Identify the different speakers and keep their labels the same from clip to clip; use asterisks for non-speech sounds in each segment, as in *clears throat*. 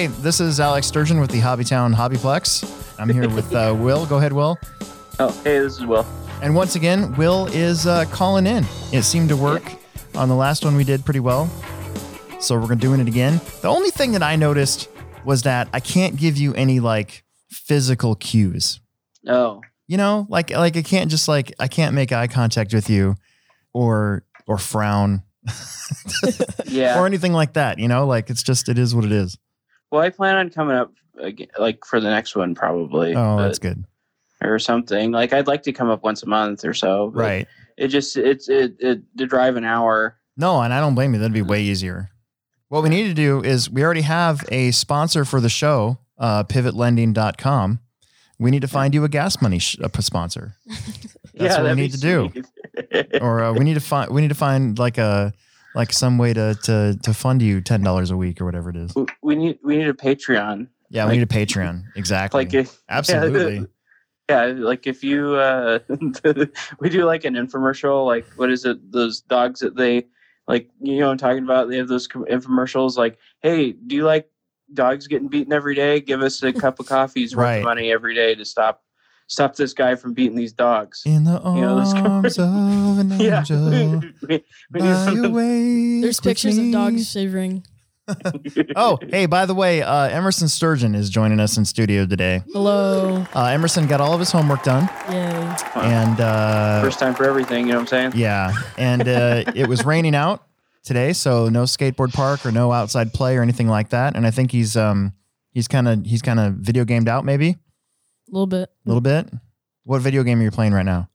Speaker 1: Hey, this is Alex Sturgeon with the Hobbytown Hobbyplex. I'm here with uh, *laughs* Will. Go ahead, Will.
Speaker 2: Oh, hey, this is Will.
Speaker 1: And once again, Will is uh, calling in. It seemed to work on the last one we did pretty well. So we're going to doing it again. The only thing that I noticed was that I can't give you any like physical cues.
Speaker 2: Oh,
Speaker 1: You know, like like I can't just like I can't make eye contact with you or or frown *laughs* *laughs*
Speaker 2: yeah.
Speaker 1: or anything like that, you know? Like it's just it is what it is.
Speaker 2: Well, I plan on coming up again, like for the next one probably.
Speaker 1: Oh,
Speaker 2: but-
Speaker 1: that's good.
Speaker 2: Or something. Like I'd like to come up once a month or so.
Speaker 1: Right.
Speaker 2: It just it's it, it to drive an hour.
Speaker 1: No, and I don't blame you. That'd be way easier. What we need to do is we already have a sponsor for the show, uh, pivotlending.com. We need to find you a gas money sh- a sponsor, *laughs* That's what we need to do. *laughs* or uh, we need to find we need to find like a like some way to to to fund you ten dollars a week or whatever it is.
Speaker 2: we need we need a Patreon.
Speaker 1: Yeah, we need a Patreon. *laughs* Exactly.
Speaker 2: Like if
Speaker 1: Absolutely. *laughs*
Speaker 2: Yeah, like if you uh *laughs* we do like an infomercial, like what is it? Those dogs that they like, you know, what I'm talking about. They have those infomercials, like, hey, do you like dogs getting beaten every day? Give us a cup of coffee's worth
Speaker 1: Right.
Speaker 2: of money every day to stop stop this guy from beating these dogs.
Speaker 1: In the
Speaker 2: You know,
Speaker 1: arms of an *laughs*
Speaker 2: Yeah,
Speaker 1: angel. *laughs*
Speaker 2: we, we
Speaker 1: fly
Speaker 2: need
Speaker 1: away
Speaker 3: There's pictures of dogs shivering. *laughs*
Speaker 1: Oh, hey, by the way, uh, Emerson Sturgeon is joining us in studio today.
Speaker 3: Hello.
Speaker 1: Uh, Emerson got all of his homework done,
Speaker 3: Yay.
Speaker 1: and uh,
Speaker 2: first time for everything. You know what I'm saying?
Speaker 1: yeah, and uh, it was raining out today, so no skateboard park or no outside play or anything like that. And I think he's um he's kind of he's kind of video gamed out, maybe a
Speaker 3: A little bit.
Speaker 1: A little bit. What video game are you playing right now?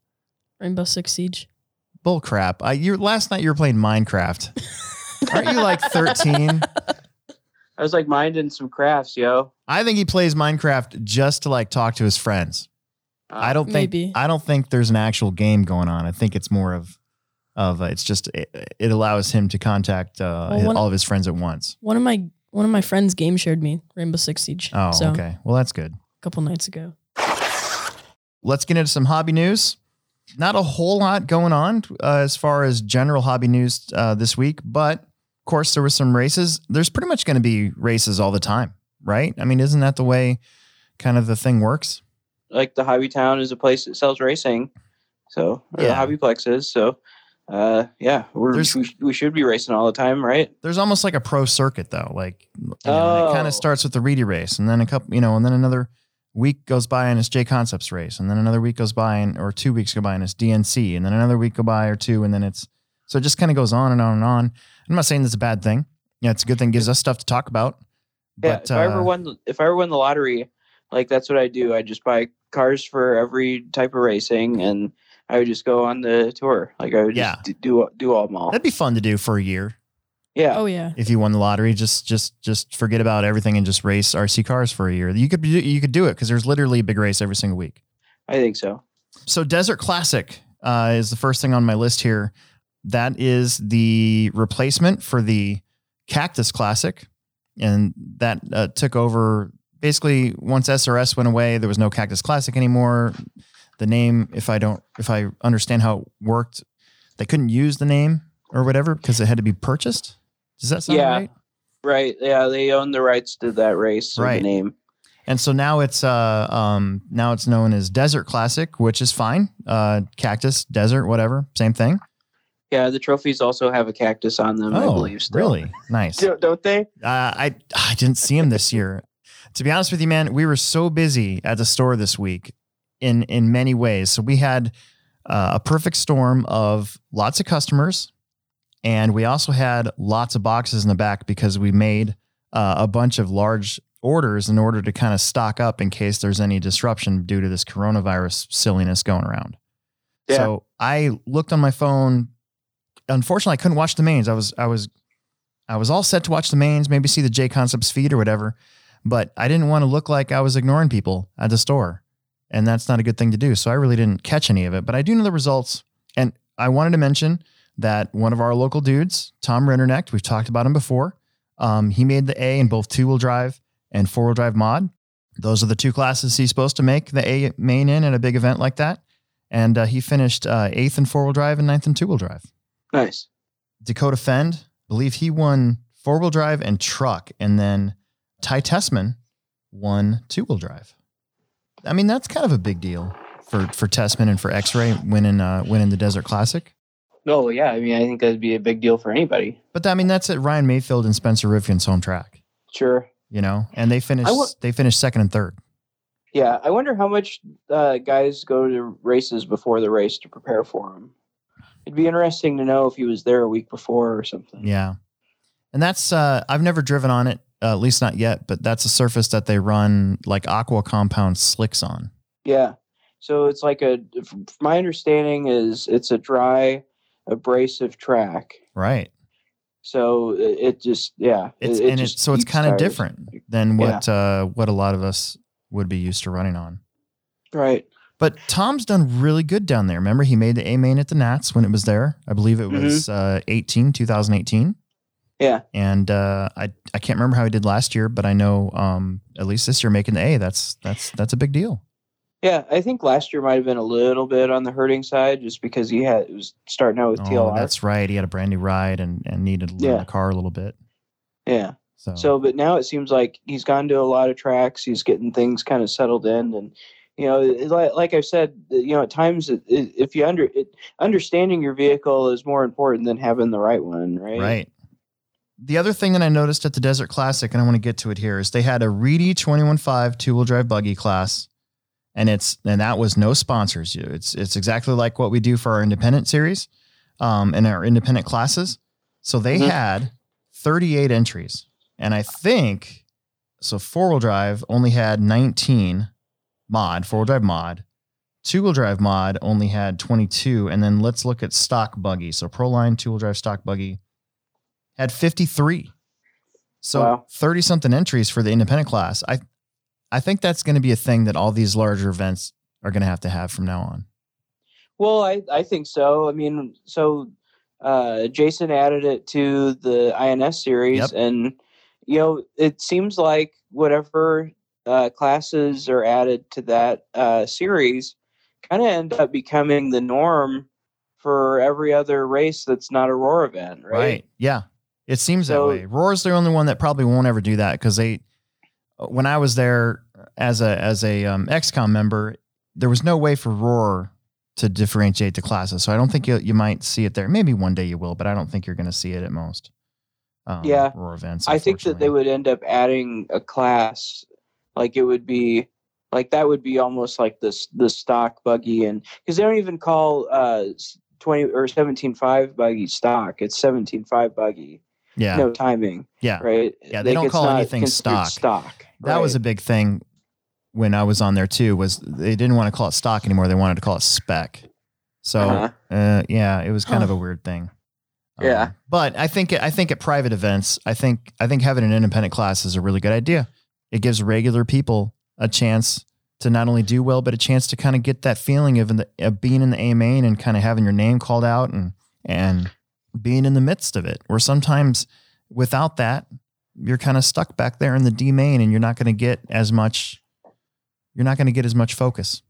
Speaker 3: Rainbow Six Siege.
Speaker 1: Bull crap! I you last night you were playing Minecraft. *laughs* Aren't you like thirteen?
Speaker 2: I was like minding some crafts, yo.
Speaker 1: I think he plays Minecraft just to like talk to his friends.
Speaker 2: Uh,
Speaker 1: I don't think
Speaker 3: Maybe.
Speaker 1: I don't think there's an actual game going on. I think it's more of of uh, it's just it, it allows him to contact uh,
Speaker 3: Well, one-
Speaker 1: all of his friends at once.
Speaker 3: One of my one of my friends game shared me Rainbow Six Siege.
Speaker 1: Oh,
Speaker 3: so,
Speaker 1: okay. Well, that's good.
Speaker 3: A couple nights ago.
Speaker 1: Let's get into some hobby news. Not a whole lot going on uh, as far as general hobby news uh, this week, but of course there was some races. There's pretty much going to be races all the time, right? I mean, isn't that the way kind of the thing works?
Speaker 2: like the Hobby Town is a place that sells racing, so
Speaker 1: Yeah.
Speaker 2: the Hobbyplex is. So, uh, yeah, we're, we, we should be racing all the time, right?
Speaker 1: There's almost like a pro circuit though. Like you know, it kind
Speaker 2: Oh.
Speaker 1: of starts with the Reedy race, and then a couple, you know, and then another week goes by and it's J Concepts race, and then another week goes by and or two weeks go by and it's DNC, and then another week go by or two, and then it's so it just kind of goes on and on and on. I'm not saying that's a bad thing. Yeah, it's a good thing. It gives us stuff to talk about.
Speaker 2: Yeah.
Speaker 1: But
Speaker 2: if I ever
Speaker 1: uh,
Speaker 2: won, the, if I ever won the lottery, like that's what I do. I just buy cars for every type of racing, and I would just go on the tour. Like I would
Speaker 1: Yeah.
Speaker 2: just do do all them all.
Speaker 1: that'd be fun to do for a year
Speaker 2: Yeah.
Speaker 3: Oh yeah.
Speaker 1: if you won the lottery. Just just just forget about everything and just race RC cars for a year. You could do- you could do it because there's literally a big race every single week.
Speaker 2: I think so.
Speaker 1: So Desert Classic uh, is the first thing on my list here. That is the replacement for the Cactus Classic, and that uh, took over. Basically, once SRS went away, there was no Cactus Classic anymore. The name, if I don't, if I understand how it worked, they couldn't use the name or whatever because it had to be purchased. Does that sound
Speaker 2: Yeah.
Speaker 1: right?
Speaker 2: Right. Yeah. They own the rights to that race.
Speaker 1: Right.
Speaker 2: The name.
Speaker 1: And so now it's uh um now it's known as Desert Classic, which is fine. Uh, cactus, desert, whatever, same thing.
Speaker 2: Yeah. The trophies also have a cactus on them. I
Speaker 1: Oh,
Speaker 2: believe. Still.
Speaker 1: really? *laughs* Nice. Uh,
Speaker 2: Don't they?
Speaker 1: I I didn't see him this year. to be honest with you, man, we were so busy at the store this week in in many ways. So we had uh, a perfect storm of lots of customers, and we also had lots of boxes in the back because we made uh, a bunch of large orders in order to kind of stock up in case there's any disruption due to this coronavirus silliness going around.
Speaker 2: Yeah.
Speaker 1: So I looked on my phone. Unfortunately, I couldn't watch the mains. I was I was I was all set to watch the mains, maybe see the J Concepts feed or whatever, but I didn't want to look like I was ignoring people at the store. And that's not a good thing to do. So I really didn't catch any of it, but I do know the results. And I wanted to mention that one of our local dudes, Tom Rennernecht, we've talked about him before. Um, he made the A in both two wheel drive and four wheel drive mod. Those are the two classes he's supposed to make the A main in at a big event like that. And uh, he finished uh, eighth in four wheel drive and ninth in two wheel drive.
Speaker 2: Nice.
Speaker 1: Dakota Phend, believe he won four wheel drive and truck, and then Ty Tessmann won two wheel drive. I mean, that's kind of a big deal for for Tessmann and for X Ray winning uh, winning the Desert Classic.
Speaker 2: Oh yeah, I mean, I think that'd be a big deal for anybody.
Speaker 1: But I mean, that's at Ryan Maifield and Spencer Rivkin's home track,
Speaker 2: Sure.
Speaker 1: you know, and they finished
Speaker 2: wa-
Speaker 1: they finished second and third.
Speaker 2: Yeah, I wonder how much uh, guys go to races before the race to prepare for them. It'd be interesting to know if he was there a week before or something.
Speaker 1: Yeah, and that's uh, I've never driven on it, uh, at least not yet. But that's a surface that they run like aqua compound slicks on.
Speaker 2: Yeah. So it's like a. My understanding is it's a dry, abrasive track.
Speaker 1: Right.
Speaker 2: So it, it just yeah.
Speaker 1: It's
Speaker 2: it, it
Speaker 1: and it's so it's kind of different than what uh, what a lot of us would be used to running on.
Speaker 2: Right.
Speaker 1: But Tom's done really good down there. Remember, he made the A main at the Nats when it was there. I believe it was uh, 18, 2018.
Speaker 2: Yeah.
Speaker 1: And uh, I I can't remember how he did last year, but I know um, at least this year making the A. That's that's that's a big deal.
Speaker 2: Yeah, I think last year might have been a little bit on the hurting side, just because he had it was starting out with
Speaker 1: Oh,
Speaker 2: TLR.
Speaker 1: that's right. He had a brand new ride and and needed to learn
Speaker 2: Yeah.
Speaker 1: the car a little bit.
Speaker 2: yeah.
Speaker 1: So,
Speaker 2: So, but now it seems like he's gone to a lot of tracks. He's getting things kind of settled in, and you know, like, like I've said, you know, at times it, it, if you under it, understanding your vehicle is more important than having the right one, right?
Speaker 1: right. The other thing that I noticed at the Desert Classic, and I want to get to it here, is they had a Reedy 21.5 two wheel drive buggy class, and it's and that was no sponsors. It's it's exactly like what we do for our independent series, um, and our independent classes. So they
Speaker 2: Mhm.
Speaker 1: had 38 entries, and I think so. Four wheel drive only had 19 mod, four wheel drive mod. Two wheel drive mod only had 22, and then let's look at stock buggy. So Proline two wheel drive stock buggy had 53. So
Speaker 2: Wow.
Speaker 1: 30 something entries for the independent class. I I think that's going to be a thing that all these larger events are going to have to have from now on.
Speaker 2: Well, I I think so. I mean, so uh, Jason added it to the INS series,
Speaker 1: Yep.
Speaker 2: and you know, it seems like whatever uh, classes are added to that uh, series kind of end up becoming the norm for every other race that's not a roar event, right?
Speaker 1: Yeah. It seems
Speaker 2: So-
Speaker 1: that way. Roar's the only one that probably won't ever do that because they, when I was there as a as a um, ExCom member, there was no way for Roar to differentiate the classes. So I don't think you you might see it there. Maybe one day you will, but I don't think you're going to see it at most. Um,
Speaker 2: Yeah.
Speaker 1: Roar events.
Speaker 2: I think that they would end up adding a class, like it would be, like that would be almost like this the stock buggy, and because they don't even call uh twenty or seventeen five buggy stock, it's seventeen five buggy,
Speaker 1: Yeah.
Speaker 2: no timing,
Speaker 1: yeah.
Speaker 2: right?
Speaker 1: Yeah, they don't call anything
Speaker 2: considered
Speaker 1: stock.
Speaker 2: Stock.
Speaker 1: That was a big thing when I was on there too. Was they didn't want to call it stock anymore? They wanted to call it spec. So
Speaker 2: Uh-huh.
Speaker 1: uh, yeah, it was kind
Speaker 3: Huh.
Speaker 1: of a weird thing.
Speaker 2: Yeah.
Speaker 1: Um, but I think I think at private events, I think I think having an independent class is a really good idea. It gives regular people a chance to not only do well, but a chance to kind of get that feeling of, in the, of being in the A main and kind of having your name called out and and being in the midst of it. Or sometimes without that, you're kind of stuck back there in the D main, and you're not going to get as much. You're not going to get as much focus.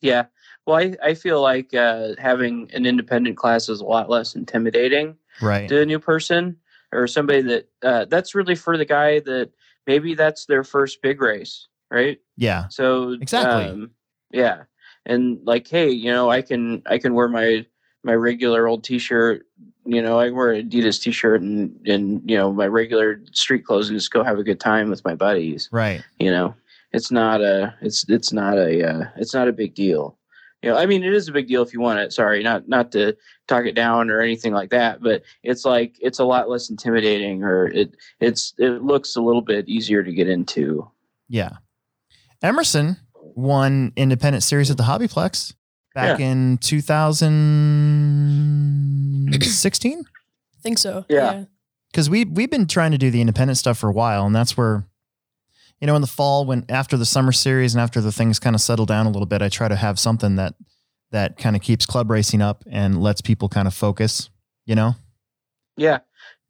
Speaker 2: Yeah. Well, I, I feel like uh, having an independent class is a lot less intimidating
Speaker 1: Right.
Speaker 2: to a new person or somebody that uh, that's really for the guy that maybe that's their first big race, right?
Speaker 1: Yeah.
Speaker 2: So
Speaker 1: Exactly.
Speaker 2: um, yeah, and like, hey, you know, I can I can wear my my regular old T-shirt. You know, I wear Adidas T-shirt and and you know my regular street clothes and just go have a good time with my buddies.
Speaker 1: Right.
Speaker 2: You know, it's not a it's it's not a uh, it's not a big deal. You know, I mean, it is a big deal if you want it. Sorry, not not to talk it down or anything like that, but it's like it's a lot less intimidating, or it it's it looks a little bit easier to get into.
Speaker 1: Yeah. Emerson won independent series at the Hobbyplex back in 2016
Speaker 3: I *clears throat* think so.
Speaker 2: Yeah.
Speaker 1: because we we've been trying to do the independent stuff for a while and that's where you know in the fall when after the summer series and after the things kind of settle down a little bit I try to have something that that kind of keeps club racing up and lets people kind of focus, you know?
Speaker 2: Yeah.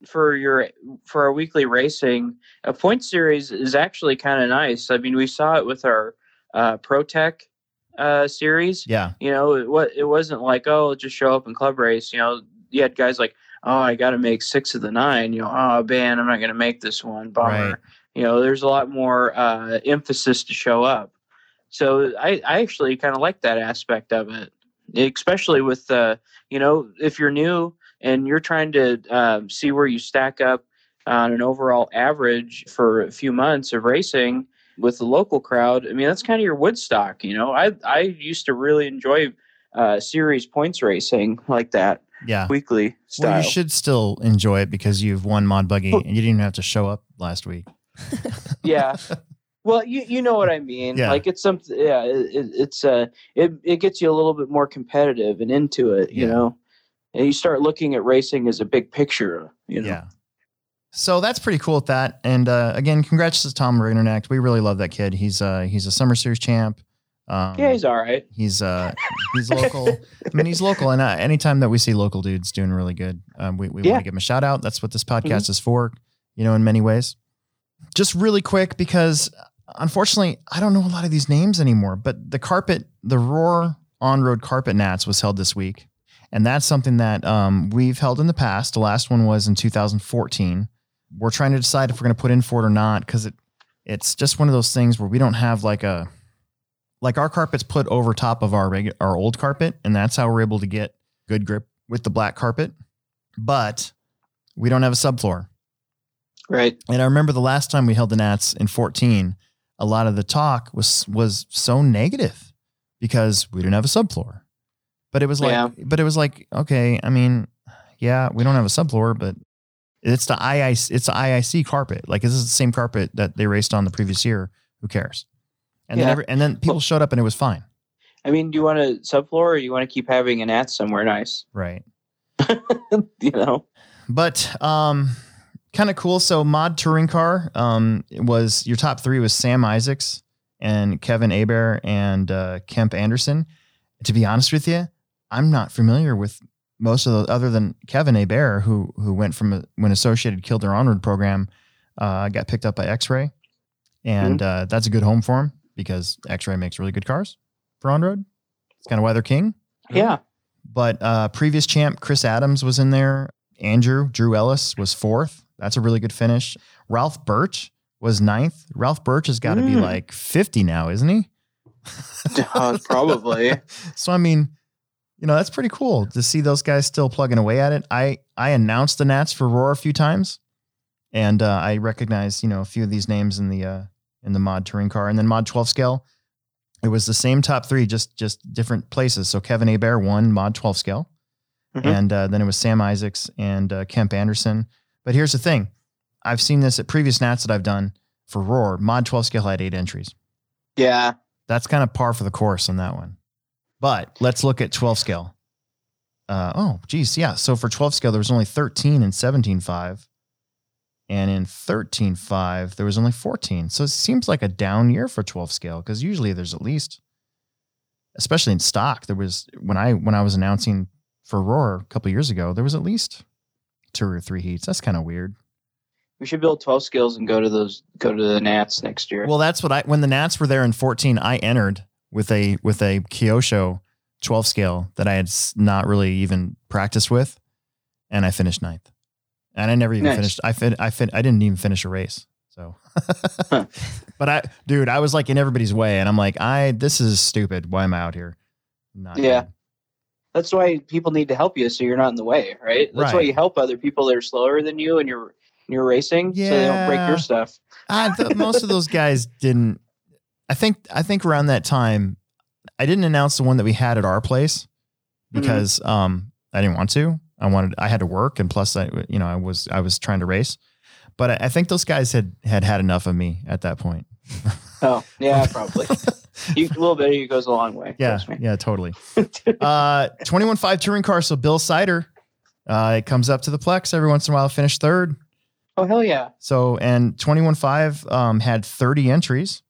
Speaker 2: For your for our weekly racing, a point series is actually kind of nice. I mean, we saw it with our uh, ProTech uh, series.
Speaker 1: Yeah.
Speaker 2: You know, it, what it wasn't like oh, just show up and club race. You know, you had guys like oh, I got to make six of the nine. You know, oh man, I'm not going to make this one. Bummer.
Speaker 1: Right.
Speaker 2: You know, there's a lot more uh, emphasis to show up. So I, I actually kind of like that aspect of it, especially with uh, you know if you're new and you're trying to um, see where you stack up on an overall average for a few months of racing with the local crowd. I mean, that's kind of your Woodstock. You know, I I used to really enjoy uh, series points racing like that
Speaker 1: Yeah.
Speaker 2: weekly style.
Speaker 1: Well, you should still enjoy it because you've won Mod Buggy and you didn't even have to show up last week. *laughs*
Speaker 2: yeah. *laughs* Well, you you know what I mean.
Speaker 1: Yeah.
Speaker 2: Like it's something. Yeah, it, it, it's uh, it it gets you a little bit more competitive and into it. You
Speaker 1: Yeah.
Speaker 2: know, and you start looking at racing as a big picture. You know.
Speaker 1: Yeah. So that's pretty cool at that. And uh, again, congrats to Tom Ringernacht. We really love that kid. He's uh, he's a summer series champ. Um,
Speaker 2: Yeah, he's all right.
Speaker 1: he's uh, *laughs* he's local. I mean, he's local, and uh, anytime that we see local dudes doing really good, um, we we want to give him a shout out. That's what this podcast is for. You know, in many ways. Just really quick because unfortunately, I don't know a lot of these names anymore. But the carpet, the Roar on road carpet Nats was held this week, and that's something that um, we've held in the past. The last one was in 2014. We're trying to decide if we're going to put in for it or not because it it's just one of those things where we don't have like a like our carpet's put over top of our regu- our old carpet, and that's how we're able to get good grip with the black carpet. But we don't have a subfloor.
Speaker 2: Right.
Speaker 1: And I remember the last time we held the Nats in 14, a lot of the talk was was so negative because we didn't have a subfloor. But it was like
Speaker 2: Yeah.
Speaker 1: but it was like, okay, I mean, yeah, we don't have a subfloor, but it's the IIC it's the IIC carpet. Like is this is the same carpet that they raced on the previous year. Who cares? And then every, and then people showed up and it was fine.
Speaker 2: I mean, do you want a subfloor or do you want to keep having an at somewhere nice?
Speaker 1: Right. *laughs*
Speaker 2: you know.
Speaker 1: But um, kind of cool. So mod touring car um was your top three was Sam Isaacs and Kevin Hebert and uh, Kemp Anderson. To be honest with you, I'm not familiar with most of those other than Kevin Hebert, who who went from a, when Associated killed their onward program, uh, got picked up by X Ray, and uh, that's a good home for him because X Ray makes really good cars for on road. It's kind of why they're king.
Speaker 2: Yeah.
Speaker 1: But uh, previous champ Chris Adams was in there. Andrew Drew Ellis was fourth. That's a really good finish. Ralph Burch was ninth. Ralph Burch has got to be
Speaker 2: Mm.
Speaker 1: like 50 now, isn't he?
Speaker 2: Uh, *laughs* probably. *laughs*
Speaker 1: So I mean, you know, that's pretty cool to see those guys still plugging away at it. I I announced the Nats for Roar a few times, and uh, I recognize you know a few of these names in the uh, in the mod touring car, and then mod 12 scale. It was the same top three, just just different places. So Kevin Hebert won mod 12 scale,
Speaker 2: Mhm.
Speaker 1: and uh, then it was Sam Isaacs and uh, Kemp Anderson. But here's the thing: I've seen this at previous Nats that I've done for Roar. Mod 12 scale had eight entries
Speaker 2: Yeah.
Speaker 1: that's kind of par for the course on that one. But let's look at 12 scale. Uh, oh, geez. Yeah. So for 12 scale, there was only 13 and 17.5. And in 13.5, there was only 14. So it seems like a down year for 12 scale because usually there's at least, especially in stock, there was when I when I was announcing for Roar a couple years ago, there was at least two or three heats. That's kind of weird.
Speaker 2: We should build 12 skills and go to those go to the Nats next year.
Speaker 1: Well, that's what I when the Nats were there in 14, I entered with a with a Kyosho 12 scale that I had not really even practiced with, and I finished ninth. And I never even
Speaker 2: Nice.
Speaker 1: finished. I fin I fin I didn't even finish a race. So,
Speaker 2: Huh. *laughs*
Speaker 1: but I, dude, I was like in everybody's way, and I'm like, I this is stupid. Why am I out here? Not
Speaker 2: Yeah.
Speaker 1: good.
Speaker 2: That's why people need to help you so you're not in the way, right? That's why you help other people that are slower than you and you're you're racing so they don't break your stuff.
Speaker 1: I, th- most of those guys didn't. I think I think around that time, I didn't announce the one that we had at our place because um I didn't want to. I wanted I had to work and plus I you know I was I was trying to race, but I, I think those guys had had had enough of me at that point.
Speaker 2: Oh, yeah, *laughs* probably. you, a little bit of you goes a long way.
Speaker 1: Yeah,
Speaker 2: trust me.
Speaker 1: yeah, totally. *laughs* Uh, twenty one five touring car. So Bill Sider, uh, it comes up to the Plex every once in a while. Finished third.
Speaker 2: Oh hell yeah.
Speaker 1: So and 21.5 um, had 30 entries.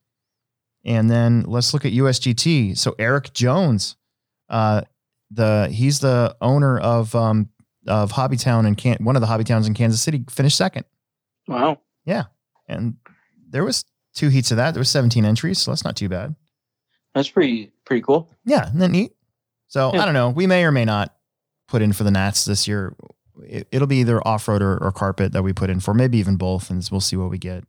Speaker 1: And then let's look at USGT. So Eric Jones, uh, the he's the owner of um, of Hobbytown and can one of the hobby towns in Kansas City, finished second.
Speaker 2: Wow.
Speaker 1: Yeah, and there was two heats of that. There was 17 entries, so that's not too bad.
Speaker 2: That's pretty pretty cool.
Speaker 1: Yeah, isn't that neat? So
Speaker 2: Yeah.
Speaker 1: I don't know. We may or may not put in for the Nats this year. It, it'll be either off road or, or carpet that we put in for, maybe even both, and we'll see what we get.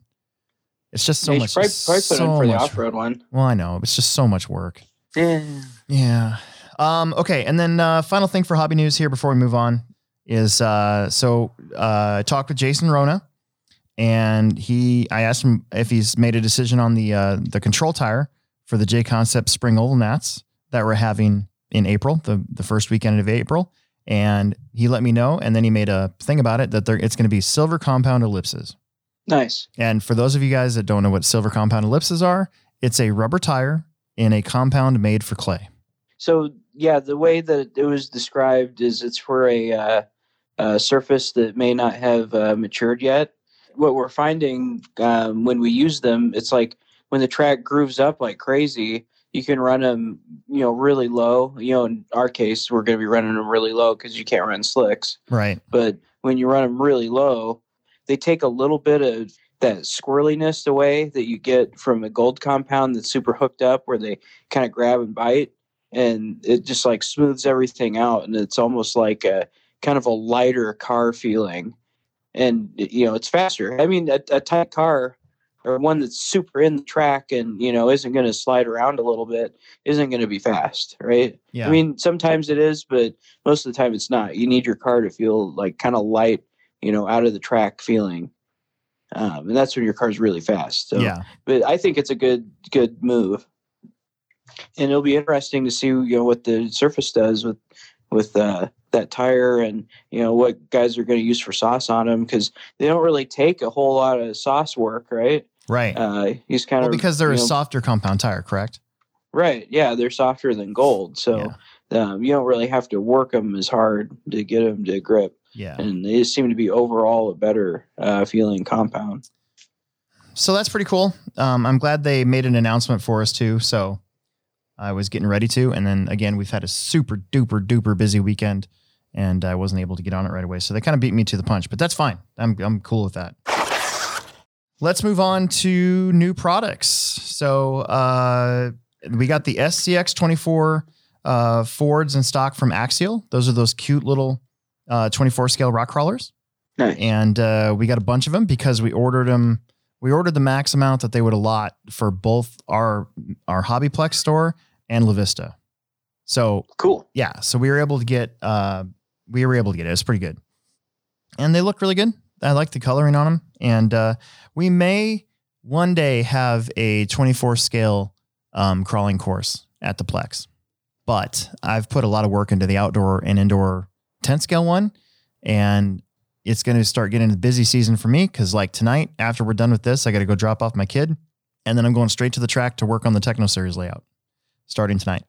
Speaker 1: It's just so
Speaker 2: Yeah,
Speaker 1: much.
Speaker 2: probably, probably put
Speaker 1: so
Speaker 2: in for the off road one.
Speaker 1: Well, I know it's just so much work.
Speaker 2: Yeah.
Speaker 1: Yeah. Um, okay, and then uh, final thing for hobby news here before we move on is uh, so uh, I talked with Jason Ronald, and he I asked him if he's made a decision on the uh, the control tire for the J Concept Spring Oval Nats that we're having in April, the the first weekend of April, and he let me know, and then he made a thing about it that there it's going to be silver compound ellipses.
Speaker 2: Nice.
Speaker 1: And for those of you guys that don't know what silver compound ellipses are, it's a rubber tire in a compound made for clay.
Speaker 2: So yeah, the way that it was described is it's for a, uh, a surface that may not have uh, matured yet. What we're finding um, when we use them, it's like when the track grooves up like crazy, you can run them, you know, really low. You know, in our case, we're going to be running them really low because you can't run slicks.
Speaker 1: Right.
Speaker 2: But when you run them really low, they take a little bit of that squirreliness away that you get from a gold compound that's super hooked up where they kind of grab and bite and it just like smooths everything out and it's almost like a kind of a lighter car feeling and you know it's faster i mean a, a tight car or one that's super in the track and you know isn't going to slide around a little bit isn't going to be fast right
Speaker 1: Yeah.
Speaker 2: I mean, sometimes it is, but most of the time it's not. You need your car to feel like kind of light, you know, out of the track feeling, um, and that's when your car's really fast. So,
Speaker 1: yeah.
Speaker 2: but I think it's a good good move, and it'll be interesting to see you know what the surface does with with uh, that tire and you know what guys are going to use for sauce on them because they don't really take a whole lot of sauce work, right?
Speaker 1: Right.
Speaker 2: Uh, he's kind
Speaker 1: well,
Speaker 2: of
Speaker 1: because they're a
Speaker 2: know,
Speaker 1: softer compound tire, correct?
Speaker 2: right. Yeah, they're softer than gold, so um, you don't really have to work them as hard to get them to grip.
Speaker 1: Yeah.
Speaker 2: and they seem to be overall a better uh, feeling compound.
Speaker 1: So that's pretty cool. Um, I'm glad they made an announcement for us too. So I was getting ready to, and then again, we've had a super duper duper busy weekend, and I wasn't able to get on it right away. So they kind of beat me to the punch, but that's fine. I'm I'm cool with that. Let's move on to new products. So uh, we got the SCX 24 uh, Fords in stock from Axial. Those are those cute little uh, 24 scale rock crawlers
Speaker 2: Nice.
Speaker 1: and uh, we got a bunch of them because we ordered them. We ordered the max amount that they would allot for both our our Hobbyplex store and La Vista. So
Speaker 2: cool.
Speaker 1: yeah, so we were able to get uh, we were able to get it. It's pretty good, and they look really good. I like the coloring on them, and uh, we may one day have a 24 scale um, crawling course at the Plex. But I've put a lot of work into the outdoor and indoor 10 scale one, and it's going to start getting the busy season for me because like tonight after we're done with this, I got to go drop off my kid, and then I'm going straight to the track to work on the Techno Series layout starting tonight.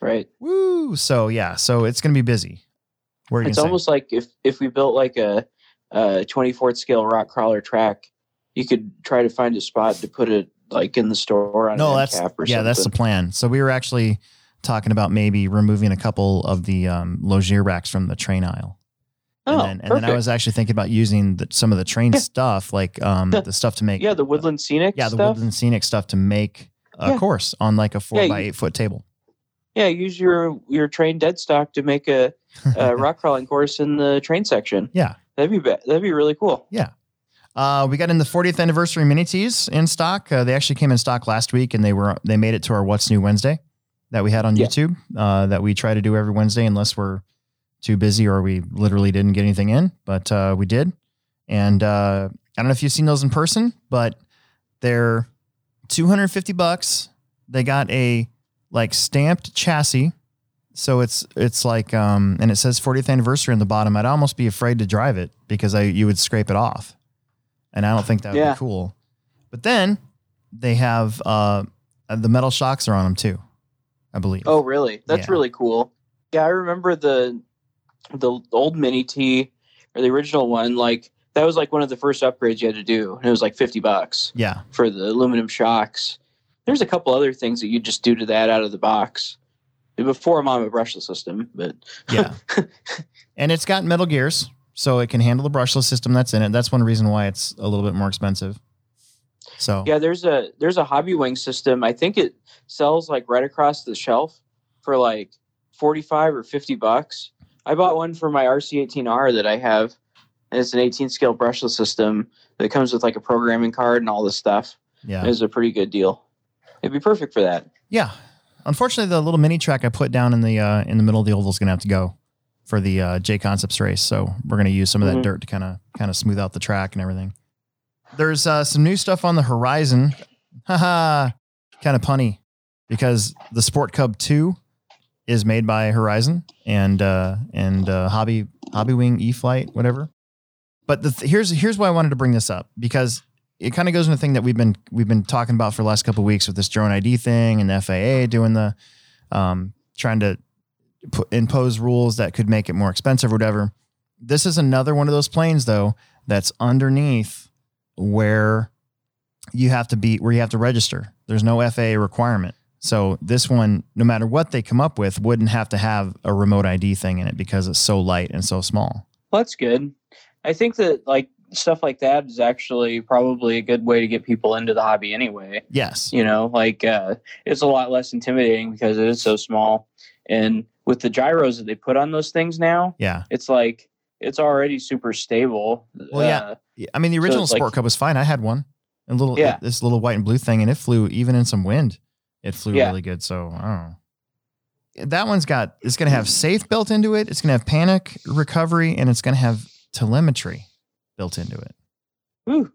Speaker 2: Right.
Speaker 1: Woo! So yeah, so it's gonna be busy. What are
Speaker 2: It's
Speaker 1: gonna say?
Speaker 2: almost like if if we built like a, a 24th scale rock crawler track, you could try to find a spot to put it like in the store on
Speaker 1: no, that's
Speaker 2: end cap or
Speaker 1: yeah, that's the plan. So we were actually talking about maybe removing a couple of the um, Lozier racks from the train aisle.
Speaker 2: Oh,
Speaker 1: and then, and
Speaker 2: perfect.
Speaker 1: then I was actually thinking about using the, some of the train
Speaker 2: Yeah.
Speaker 1: stuff, like um,
Speaker 2: The-
Speaker 1: the stuff to make
Speaker 2: yeah, the woodland scenic
Speaker 1: yeah, the
Speaker 2: stuff.
Speaker 1: woodland scenic stuff to make a
Speaker 2: Yeah.
Speaker 1: course on like a four
Speaker 2: Yeah,
Speaker 1: by
Speaker 2: you-
Speaker 1: eight foot table.
Speaker 2: Yeah, use your your train dead stock to make a, a *laughs* rock crawling course in the train section.
Speaker 1: Yeah.
Speaker 2: That'd be be- that'd be really cool. Yeah.
Speaker 1: Uh, we got in the 40th anniversary mini tees in stock. Uh, they actually came in stock last week, and they were they made it to our What's New Wednesday that we had on
Speaker 2: Yeah.
Speaker 1: YouTube. Uh, that we try to do every Wednesday unless we're too busy or we literally didn't get anything in, but uh, we did. And uh, I don't know if you've seen those in person, but they're 250 bucks. They got a like stamped chassis. So it's it's like um and it says 40th anniversary on the bottom. I'd almost be afraid to drive it because I you would scrape it off. And I don't think that would
Speaker 2: Yeah.
Speaker 1: be cool. But then they have uh the metal shocks are on them too. I believe.
Speaker 2: Oh, really? That's
Speaker 1: Yeah.
Speaker 2: really cool. Yeah, I remember the the old mini T or the original one. Like that was like one of the first upgrades you had to do, and it was like fifty bucks
Speaker 1: Yeah.
Speaker 2: for the aluminum shocks. There's a couple other things that you just do to that out of the box. Before I'm on a brushless system, but
Speaker 1: Yeah. *laughs* and it's got metal gears, so it can handle the brushless system that's in it. That's one reason why it's a little bit more expensive. So
Speaker 2: yeah, there's a there's a Hobbywing system. I think it sells like right across the shelf for like forty five or fifty bucks. I bought one for my RC18R that I have, and it's an 18 scale brushless system that comes with like a programming card and all this stuff.
Speaker 1: Yeah.
Speaker 2: is a pretty good deal. It'd be perfect for that.
Speaker 1: Yeah. Unfortunately, the little mini track I put down in the uh, in the middle of the oval is going to have to go for the uh, J Concepts race. So we're going to use some of that
Speaker 2: Mhm.
Speaker 1: dirt to kind of kind of smooth out the track and everything. There's uh, some new stuff on the horizon. Haha, kind of punny because the Sport Cub Two is made by Horizon and uh, and uh, Hobby Hobby Wing E Flight whatever. But th- here's here's why I wanted to bring this up because it kind of goes into the thing that we've been we've been talking about for the last couple weeks with this drone ID thing and the FAA doing the um, trying to put, impose rules that could make it more expensive or whatever. This is another one of those planes though that's underneath where you have to be where you have to register. There's no FAA requirement. So this one, no matter what they come up with, wouldn't have to have a remote ID thing in it because it's so light and so small.
Speaker 2: Well, that's good. I think that like stuff like that is actually probably a good way to get people into the hobby anyway.
Speaker 1: Yes.
Speaker 2: You know, like uh, it's a lot less intimidating because it is so small. And with the gyros that they put on those things now,
Speaker 1: Yeah.
Speaker 2: it's like it's already super stable.
Speaker 1: Well, yeah.
Speaker 2: Uh,
Speaker 1: Yeah, I mean, the
Speaker 2: So
Speaker 1: original
Speaker 2: like-
Speaker 1: Sport Cub was fine. I had one, a little,
Speaker 2: Yeah.
Speaker 1: this little white and blue thing, and it flew even in some wind. It flew
Speaker 2: Yeah.
Speaker 1: really good. So I don't know. That one's got. It's going to have safe built into it. It's going to have panic recovery, and it's going to have telemetry built into it.
Speaker 2: whew,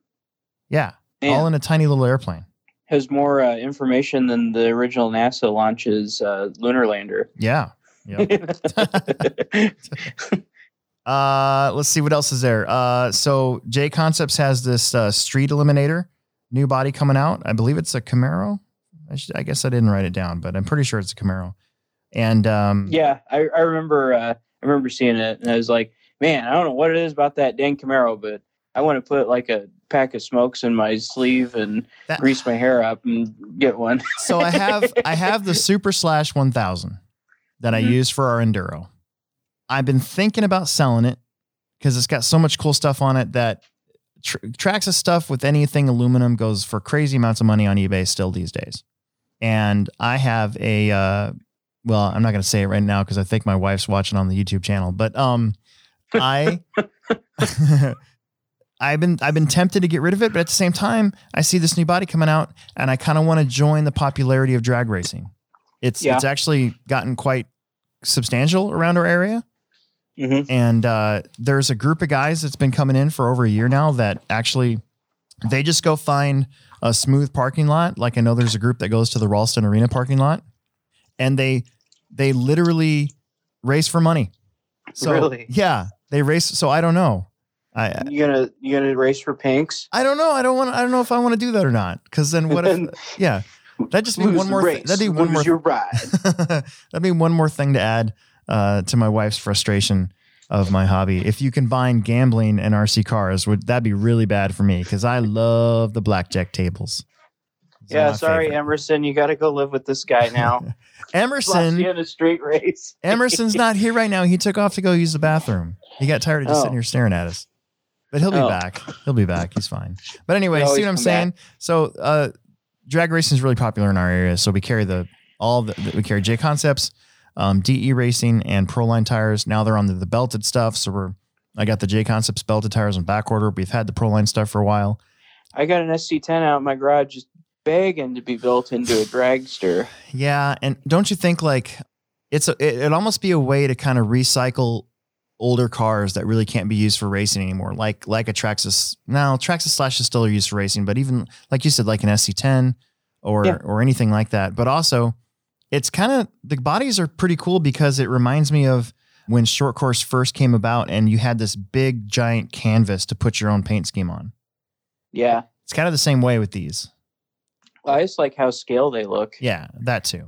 Speaker 1: Yeah,
Speaker 2: man,
Speaker 1: all in a tiny little airplane.
Speaker 2: has more uh, information than the original NASA launches uh, lunar lander.
Speaker 1: Yeah. *laughs* Yep. *laughs* Uh, let's see what else is there. Uh, so J Concepts has this uh, Street Eliminator new body coming out. I believe it's a Camaro. I, should, I guess I didn't write it down, but I'm pretty sure it's a Camaro. And um,
Speaker 2: yeah, I, I remember uh, I remember seeing it, and I was like, man, I don't know what it is about that dang Camaro, but I want to put like a pack of smokes in my sleeve and
Speaker 1: that,
Speaker 2: grease my hair up and get one.
Speaker 1: so I have I have the *laughs* Super Slash 1000 that I
Speaker 2: Mhm.
Speaker 1: use for our enduro. I've been thinking about selling it because it's got so much cool stuff on it that tr- Traxxas stuff with anything aluminum goes for crazy amounts of money on eBay still these days. And I have a uh, well, I'm not going to say it right now because I think my wife's watching on the YouTube channel, but um, I. *laughs* I've been I've been tempted to get rid of it, but at the same time, I see this new body coming out, and I kind of want to join the popularity of drag racing. It's
Speaker 2: Yeah.
Speaker 1: it's actually gotten quite substantial around our area,
Speaker 2: hmm
Speaker 1: and uh, there's a group of guys that's been coming in for over a year now that actually they just go find a smooth parking lot. Like I know there's a group that goes to the Ralston Arena parking lot, and they they literally race for money. So
Speaker 2: Really?
Speaker 1: yeah, they race. So I don't know. I
Speaker 2: You gonna you gonna race for pinks?
Speaker 1: I don't know. I don't want. I don't know if I want to do that or not. Because then what if? Yeah, that just be one more.
Speaker 2: Race,
Speaker 1: that'd be one more.
Speaker 2: your ride. *laughs*
Speaker 1: that'd be one more thing to add uh, to my wife's frustration of my hobby. If you combine gambling and RC cars, would that be really bad for me? Because I love the blackjack tables.
Speaker 2: Yeah, sorry,
Speaker 1: favorite.
Speaker 2: Emerson, you got to go live with this guy now. *laughs*
Speaker 1: Emerson.
Speaker 2: in a street race. *laughs*
Speaker 1: Emerson's not here right now. He took off to go use the bathroom. He got tired of just
Speaker 2: Oh.
Speaker 1: sitting here staring at us. But he'll be
Speaker 2: Oh.
Speaker 1: back. He'll be back. He's fine. But anyway, see what I'm saying? So uh drag racing is really popular in our area. So we carry the all the, we carry J Concepts, um, DE Racing, and Proline tires. Now they're on the, the belted stuff. So we're I got the J Concepts belted tires in back order. We've had the Proline stuff for a while.
Speaker 2: I got an SC10 out in my garage just begging to be built into a dragster. *sighs*
Speaker 1: Yeah, and don't you think like it's a it, it'd almost be a way to kind of recycle older cars that really can't be used for racing anymore, like like a Traxxas. Now Traxxas Slash is still used for racing, but even like you said, like an SC10 or
Speaker 2: Yeah.
Speaker 1: or anything like that. But also, it's kind of the bodies are pretty cool because it reminds me of when short course first came about, and you had this big giant canvas to put your own paint scheme on.
Speaker 2: Yeah.
Speaker 1: It's kind of the same way with these.
Speaker 2: I just like how scale they look.
Speaker 1: Yeah, that too,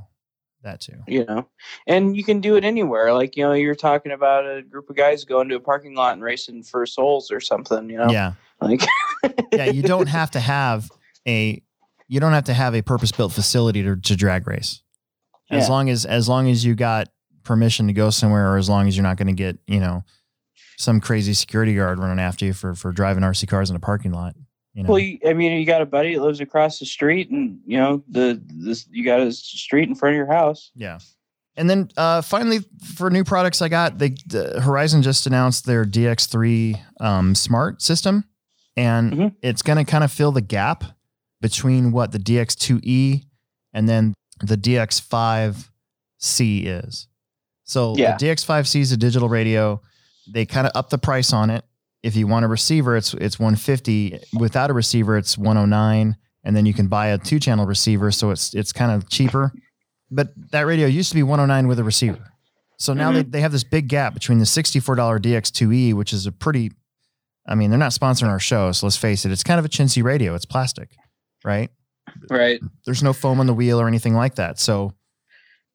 Speaker 1: that too.
Speaker 2: You know, and you can do it anywhere. Like, you know, you're talking about a group of guys going to a parking lot and racing for souls or something, you know?
Speaker 1: Yeah.
Speaker 2: Like, *laughs*
Speaker 1: yeah, you don't have to have a you don't have to have a purpose built facility to, to drag race. As long as as long as you got permission to go somewhere, or as long as you're not going to get you know some crazy security guard running after you for for driving RC cars in a parking lot. You know,
Speaker 2: well, you, I mean, you got a buddy that lives across the street, and you know, the this you got a street in front of your house.
Speaker 1: yeah. And then uh, finally, for new products, I got the, the Horizon just announced their DX3 um, smart system, and
Speaker 2: Mhm.
Speaker 1: it's going to kind of fill the gap between what the DX2E and then the DX5C is. So
Speaker 2: Yeah.
Speaker 1: the DX5C is a digital radio. They kind of up the price on it. If you want a receiver, it's it's 150. Without a receiver, it's 109. And then you can buy a two channel receiver, so it's it's kind of cheaper. But that radio used to be 109 with a receiver. So now they, mm-hmm. they have this big gap between the $64 DX2E, which is a pretty, I mean, they're not sponsoring our show, so let's face it, it's kind of a chintzy radio. It's plastic, right?
Speaker 2: Right.
Speaker 1: There's no foam on the wheel or anything like that. So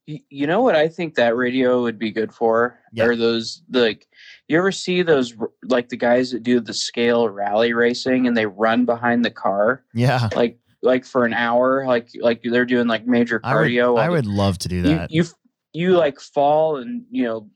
Speaker 2: You know what I think that radio would be good for?
Speaker 1: Yeah.
Speaker 2: Are those like you ever see those like the guys that do the scale rally racing and they run behind the car
Speaker 1: yeah,
Speaker 2: like like for an hour like like they're doing like major
Speaker 1: I would,
Speaker 2: cardio.
Speaker 1: I would love to do that.
Speaker 2: you f- you like fall and you know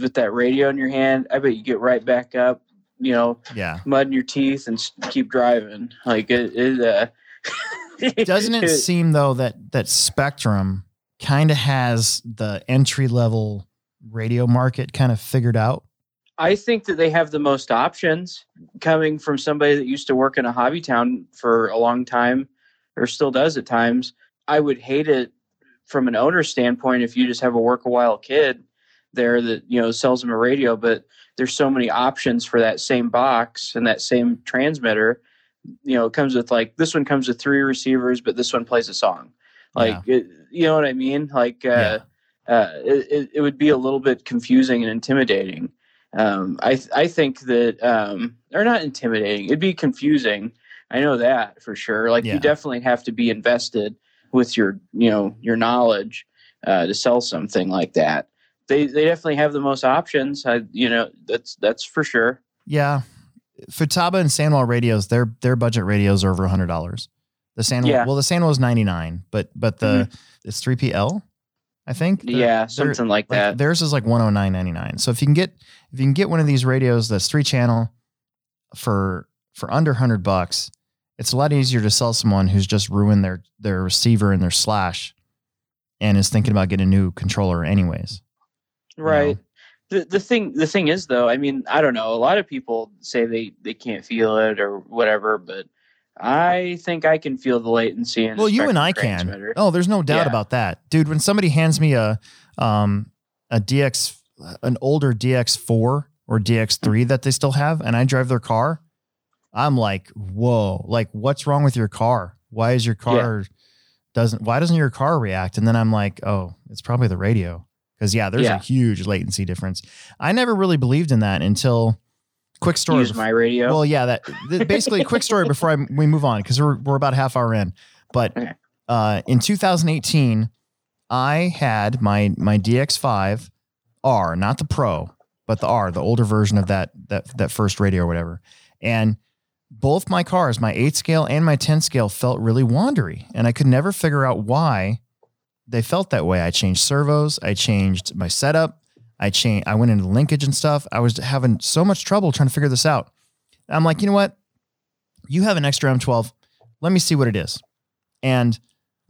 Speaker 2: with that radio in your hand. I bet you get right back up. You know,
Speaker 1: yeah.
Speaker 2: mud in your teeth and keep driving. Like it, it uh, *laughs*
Speaker 1: Doesn't it *laughs* seem though that that Spektrum kind of has the entry level radio market kind of figured out?
Speaker 2: I think that they have the most options coming from somebody that used to work in a hobby town for a long time or still does at times. I would hate it from an owner standpoint if you just have a work a while kid there that, you know, sells them a radio, but there's so many options for that same box and that same transmitter. You know, it comes with like this one comes with three receivers, but this one plays a song. Like, it, you know what I mean? Like, uh, uh, it, it- it would be a little bit confusing and intimidating. Um, I th- I think that um, or not intimidating. It'd be confusing. I know that for sure. Like
Speaker 1: Yeah.
Speaker 2: you definitely have to be invested with your you know your knowledge uh, to sell something like that. They they definitely have the most options. I you know that's that's for sure.
Speaker 1: Yeah. Futaba and Sanwa radios, their their budget radios are over a hundred dollars. The Sanwa,
Speaker 2: Yeah.
Speaker 1: well, the Sanwa is ninety nine, but but the mm-hmm. it's three PL, I think.
Speaker 2: Yeah, something like
Speaker 1: like,
Speaker 2: that.
Speaker 1: Theirs is like one hundred nine ninety nine. So if you can get if you can get one of these radios that's three channel for for under hundred bucks, it's a lot easier to sell someone who's just ruined their their receiver and their slash, and is thinking about getting a new controller anyways. you know?
Speaker 2: The the thing the thing is though, I mean, I don't know. A lot of people say they they can't feel it or whatever, but I think I can feel the latency.
Speaker 1: Well, you and I can. Oh, there's no doubt
Speaker 2: Yeah.
Speaker 1: about that, dude. When somebody hands me a um a DX an older DX4 or DX3 that they still have, and I drive their car, I'm like, whoa! Like, what's wrong with your car? Why is your car doesn't? Why doesn't your car react? And then I'm like, oh, it's probably the radio. Because yeah, there's
Speaker 2: Yeah.
Speaker 1: a huge latency difference. I never really believed in that until quick story.
Speaker 2: Use my radio.
Speaker 1: well, yeah, that basically quick story *laughs* before I, we move on because we're we're about half hour in. But
Speaker 2: Okay.
Speaker 1: uh, in 2018, I had my my DX5 R, not the Pro, but the R, the older version of that that that first radio or whatever. And both my cars, my eight scale and my 10 scale, felt really wandery, and I could never figure out why they felt that way. I changed servos, I changed my setup, I changed, I went into linkage and stuff. I was having so much trouble trying to figure this out. I'm like, you know what? You have an extra M12. Let me see what it is. And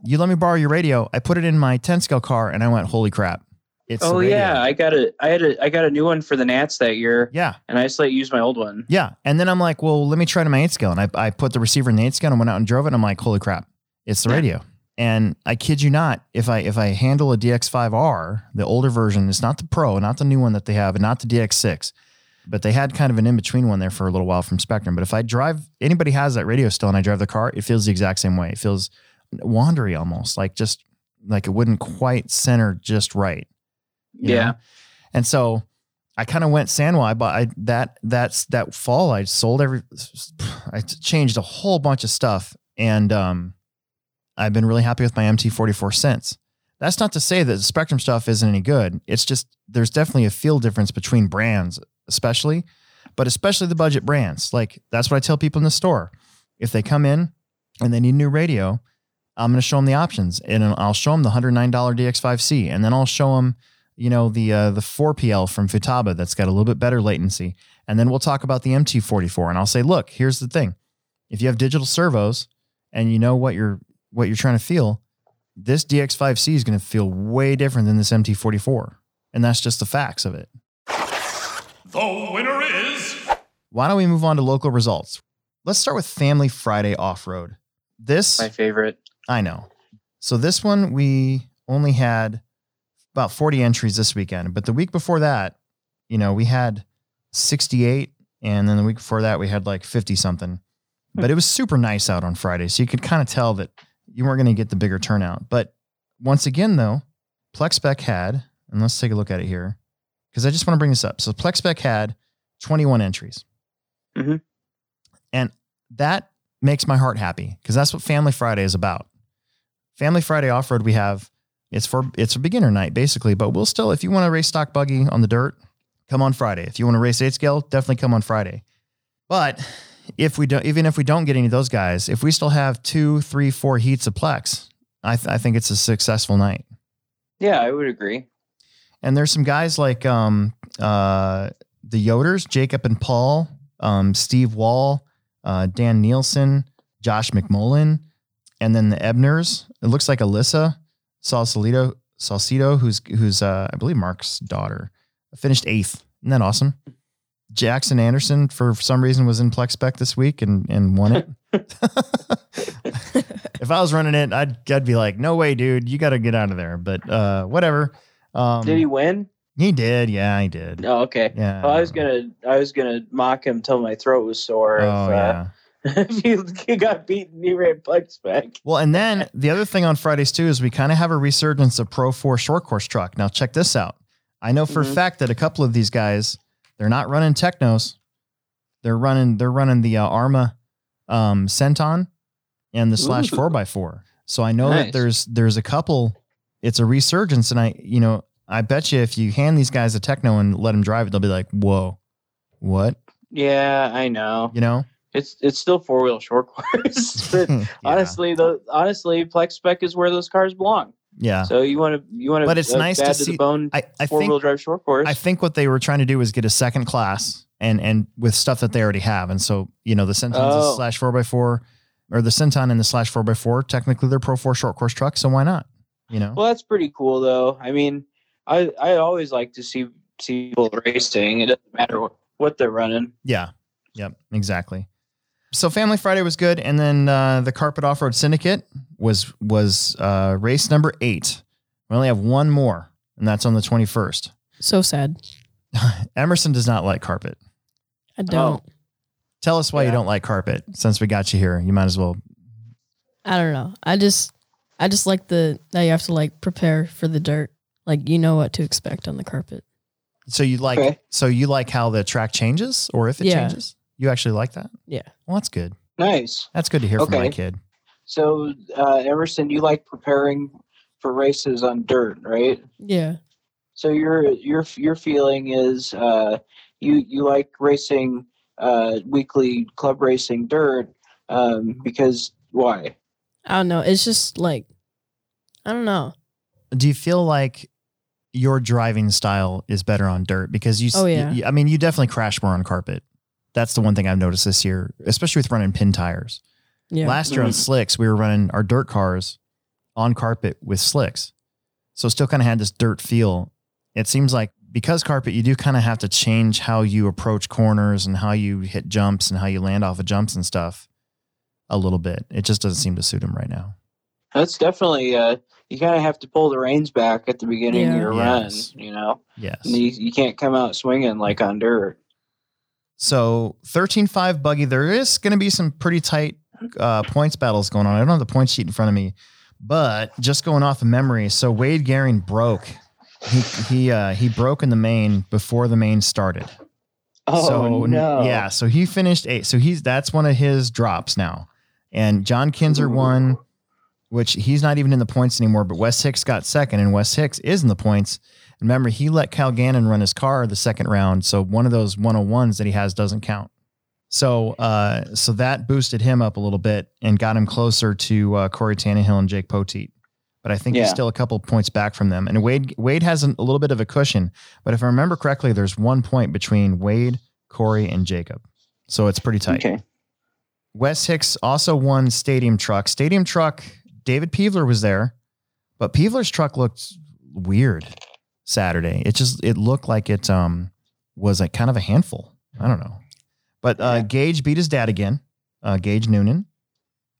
Speaker 1: you let me borrow your radio. I put it in my 10 scale car and I went, holy crap. It's
Speaker 2: oh yeah, I got a I had a I got a new one for the Nats that year,
Speaker 1: Yeah.
Speaker 2: and I just let you use my old one.
Speaker 1: Yeah. And then I'm like, well, let me try to my eight scale. And I, I put the receiver in the eight scale and went out and drove it. And I'm like, holy crap, it's the
Speaker 2: Yeah.
Speaker 1: radio. And I kid you not, if I if I handle a DX5R, the older version, it's not the Pro, not the new one that they have, and not the DX6, but they had kind of an in between one there for a little while from Spektrum. But if I drive, anybody has that radio still, and I drive the car, it feels the exact same way. It feels wandery almost, like just like it wouldn't quite center just right.
Speaker 2: Yeah.
Speaker 1: know? And so I kind of went Sanwa. I bought I, that that's that fall. I sold every. I changed a whole bunch of stuff, and um, I've been really happy with my MT44 since. That's not to say that the Spektrum stuff isn't any good. It's just there's definitely a feel difference between brands, especially, but especially the budget brands. Like that's what I tell people in the store. If they come in and they need a new radio, I'm going to show them the options, and I'll show them the $109 DX5C, and then I'll show them you know the uh, the 4PL from Futaba that's got a little bit better latency, and then we'll talk about the MT44, and I'll say, look, here's the thing: if you have digital servos and you know what you're what you're trying to feel, this DX5C is going to feel way different than this MT44, and that's just the facts of it.
Speaker 4: The winner is
Speaker 1: Why don't we move on to local results? Let's start with Family Friday Off Road. this
Speaker 2: My favorite.
Speaker 1: I know. So this one we only had about 40 entries this weekend, but the week before that, you know, we had 68 and then the week before that we had like 50 something. But it was super nice out on Friday, so you could kind of tell that you weren't going to get the bigger turnout. But once again though, Plex spec had, and let's take a look at it here because I just want to bring this up. So Plex spec had 21 entries.
Speaker 2: Mhm.
Speaker 1: And that makes my heart happy because that's what Family Friday is about. Family Friday off road we have it's for it's a beginner night basically, but we'll still if you want to race stock buggy on the dirt, come on Friday. If you want to race eight scale, definitely come on Friday. But if we don't, even if we don't get any of those guys, if we still have two, three, four heats of Plex, I, th- I think it's a successful night.
Speaker 2: Yeah, I would agree.
Speaker 1: And there's some guys like um, uh, the Yoders, Jacob and Paul, um, Steve Wall, uh, Dan Nielsen, Josh McMullen, and then the Ebners. It looks like Alyssa Salcedo, Salcedo who's who's uh, I believe Mark's daughter, finished eighth. Isn't that awesome? Jackson Anderson, for some reason, was in PlexSpec this week and and won it. *laughs* if I was running it, I'd I'd be like, no way, dude, you got to get out of there. But uh, whatever. Um,
Speaker 2: Did he win?
Speaker 1: He did. Yeah, he did.
Speaker 2: Oh, okay.
Speaker 1: Yeah.
Speaker 2: Well, I was gonna, I was gonna mock him till my throat was sore.
Speaker 1: Oh
Speaker 2: if,
Speaker 1: yeah.
Speaker 2: uh, *laughs* if he, he got beaten, he ran Plex back.
Speaker 1: Well, and then the other thing on Fridays too is we kind of have a resurgence of Pro 4 short course truck. Now check this out. I know for a
Speaker 2: Mhm.
Speaker 1: fact that a couple of these guys, they're not running Teknos. They're running they're running the uh, Arrma um Senton and the slash 4x4. So I know that there's there's a couple it's a resurgence and I you know, I bet you if you hand these guys a Tekno and let them drive it they'll be like, "Whoa. What?"
Speaker 2: Yeah, I know.
Speaker 1: You know?
Speaker 2: It's it's still four wheel short course. *laughs* but *laughs*
Speaker 1: Yeah.
Speaker 2: honestly, the honestly, Plex spec is where those cars belong.
Speaker 1: Yeah.
Speaker 2: So you want to you want to,
Speaker 1: But it's uh, nice to see-
Speaker 2: the bone
Speaker 1: I, I
Speaker 2: four wheel drive short course.
Speaker 1: I think what they were trying to do was get a second class and and with stuff that they already have. And so, you know, the Senton's
Speaker 2: Oh.
Speaker 1: slash four x four or the Centon and the slash four x four, technically they're pro four short course trucks, so why not? You know?
Speaker 2: well, that's pretty cool though. I mean, I I always like to see see people racing. It doesn't matter what, what they're running.
Speaker 1: yeah. Yep, exactly. So Family Friday was good, and then uh, the Carpet Off Road Syndicate was was uh, race number eight. We only have one more, and that's on the twenty first.
Speaker 3: So sad. *laughs*
Speaker 1: Emerson does not like carpet.
Speaker 3: I don't.
Speaker 1: Tell us why you don't like carpet. Since we got you here, you might as well.
Speaker 3: I don't know. I just I just like the that you have to like prepare for the dirt. Like you know what to expect on the carpet.
Speaker 1: So you like
Speaker 2: Okay.
Speaker 1: so you like how the track changes, or if it
Speaker 3: Yeah.
Speaker 1: changes, you actually like that.
Speaker 3: Yeah.
Speaker 1: Well, that's good.
Speaker 2: Nice.
Speaker 1: That's good to hear from my kid.
Speaker 2: So uh, Emerson, you like preparing for races on dirt, right?
Speaker 3: Yeah.
Speaker 2: So your your your feeling is uh, you you like racing uh, weekly club racing dirt um, because why?
Speaker 3: I don't know. It's just like I don't know.
Speaker 1: Do you feel like your driving style is better on dirt because you?
Speaker 3: Oh, yeah.
Speaker 1: you- I mean, you definitely crash more on carpet. That's the one thing I've noticed this year, especially with running pin tires.
Speaker 3: Yeah.
Speaker 1: Last year on
Speaker 2: Mhm.
Speaker 1: slicks, we were running our dirt cars on carpet with slicks. So still kind of had this dirt feel. It seems like because carpet, you do kind of have to change how you approach corners and how you hit jumps and how you land off of jumps and stuff a little bit. It just doesn't seem to suit him right now.
Speaker 2: That's definitely uh, you kind of have to pull the reins back at the beginning
Speaker 3: Yeah.
Speaker 2: of your
Speaker 1: Yes.
Speaker 2: run. You know,
Speaker 1: Yes.
Speaker 2: and you, you can't come out swinging like on dirt.
Speaker 1: So 13-5 buggy, there is going to be some pretty tight uh, points battles going on. I don't have the point sheet in front of me, but just going off of memory. So Wade Garing broke. He he uh, he broke in the main before the main started.
Speaker 2: Oh
Speaker 1: so
Speaker 2: no!
Speaker 1: yeah, so he finished eight. So he's that's one of his drops now. And John Kinzer won, which he's not even in the points anymore. But Wes Hicks got second, and Wes Hicks is in the points. And remember, he let Cal Gannon run his car the second round, so one of those 101s that he has doesn't count. So, uh, so that boosted him up a little bit and got him closer to uh, Corey Tannehill and Jake Poteet. But I think he's still a couple points back from them. And Wade Wade has an, a little bit of a cushion, but if I remember correctly, there's one point between Wade, Corey, and Jacob. So it's pretty tight.
Speaker 2: Okay.
Speaker 1: Wes Hicks also won Stadium Truck. Stadium Truck, David Peevler was there, but Peevler's truck looked weird Saturday. It just it looked like it um was like kind of a handful. I don't know. But uh
Speaker 2: Yeah.
Speaker 1: Gage beat his dad again, uh Gage Noonan.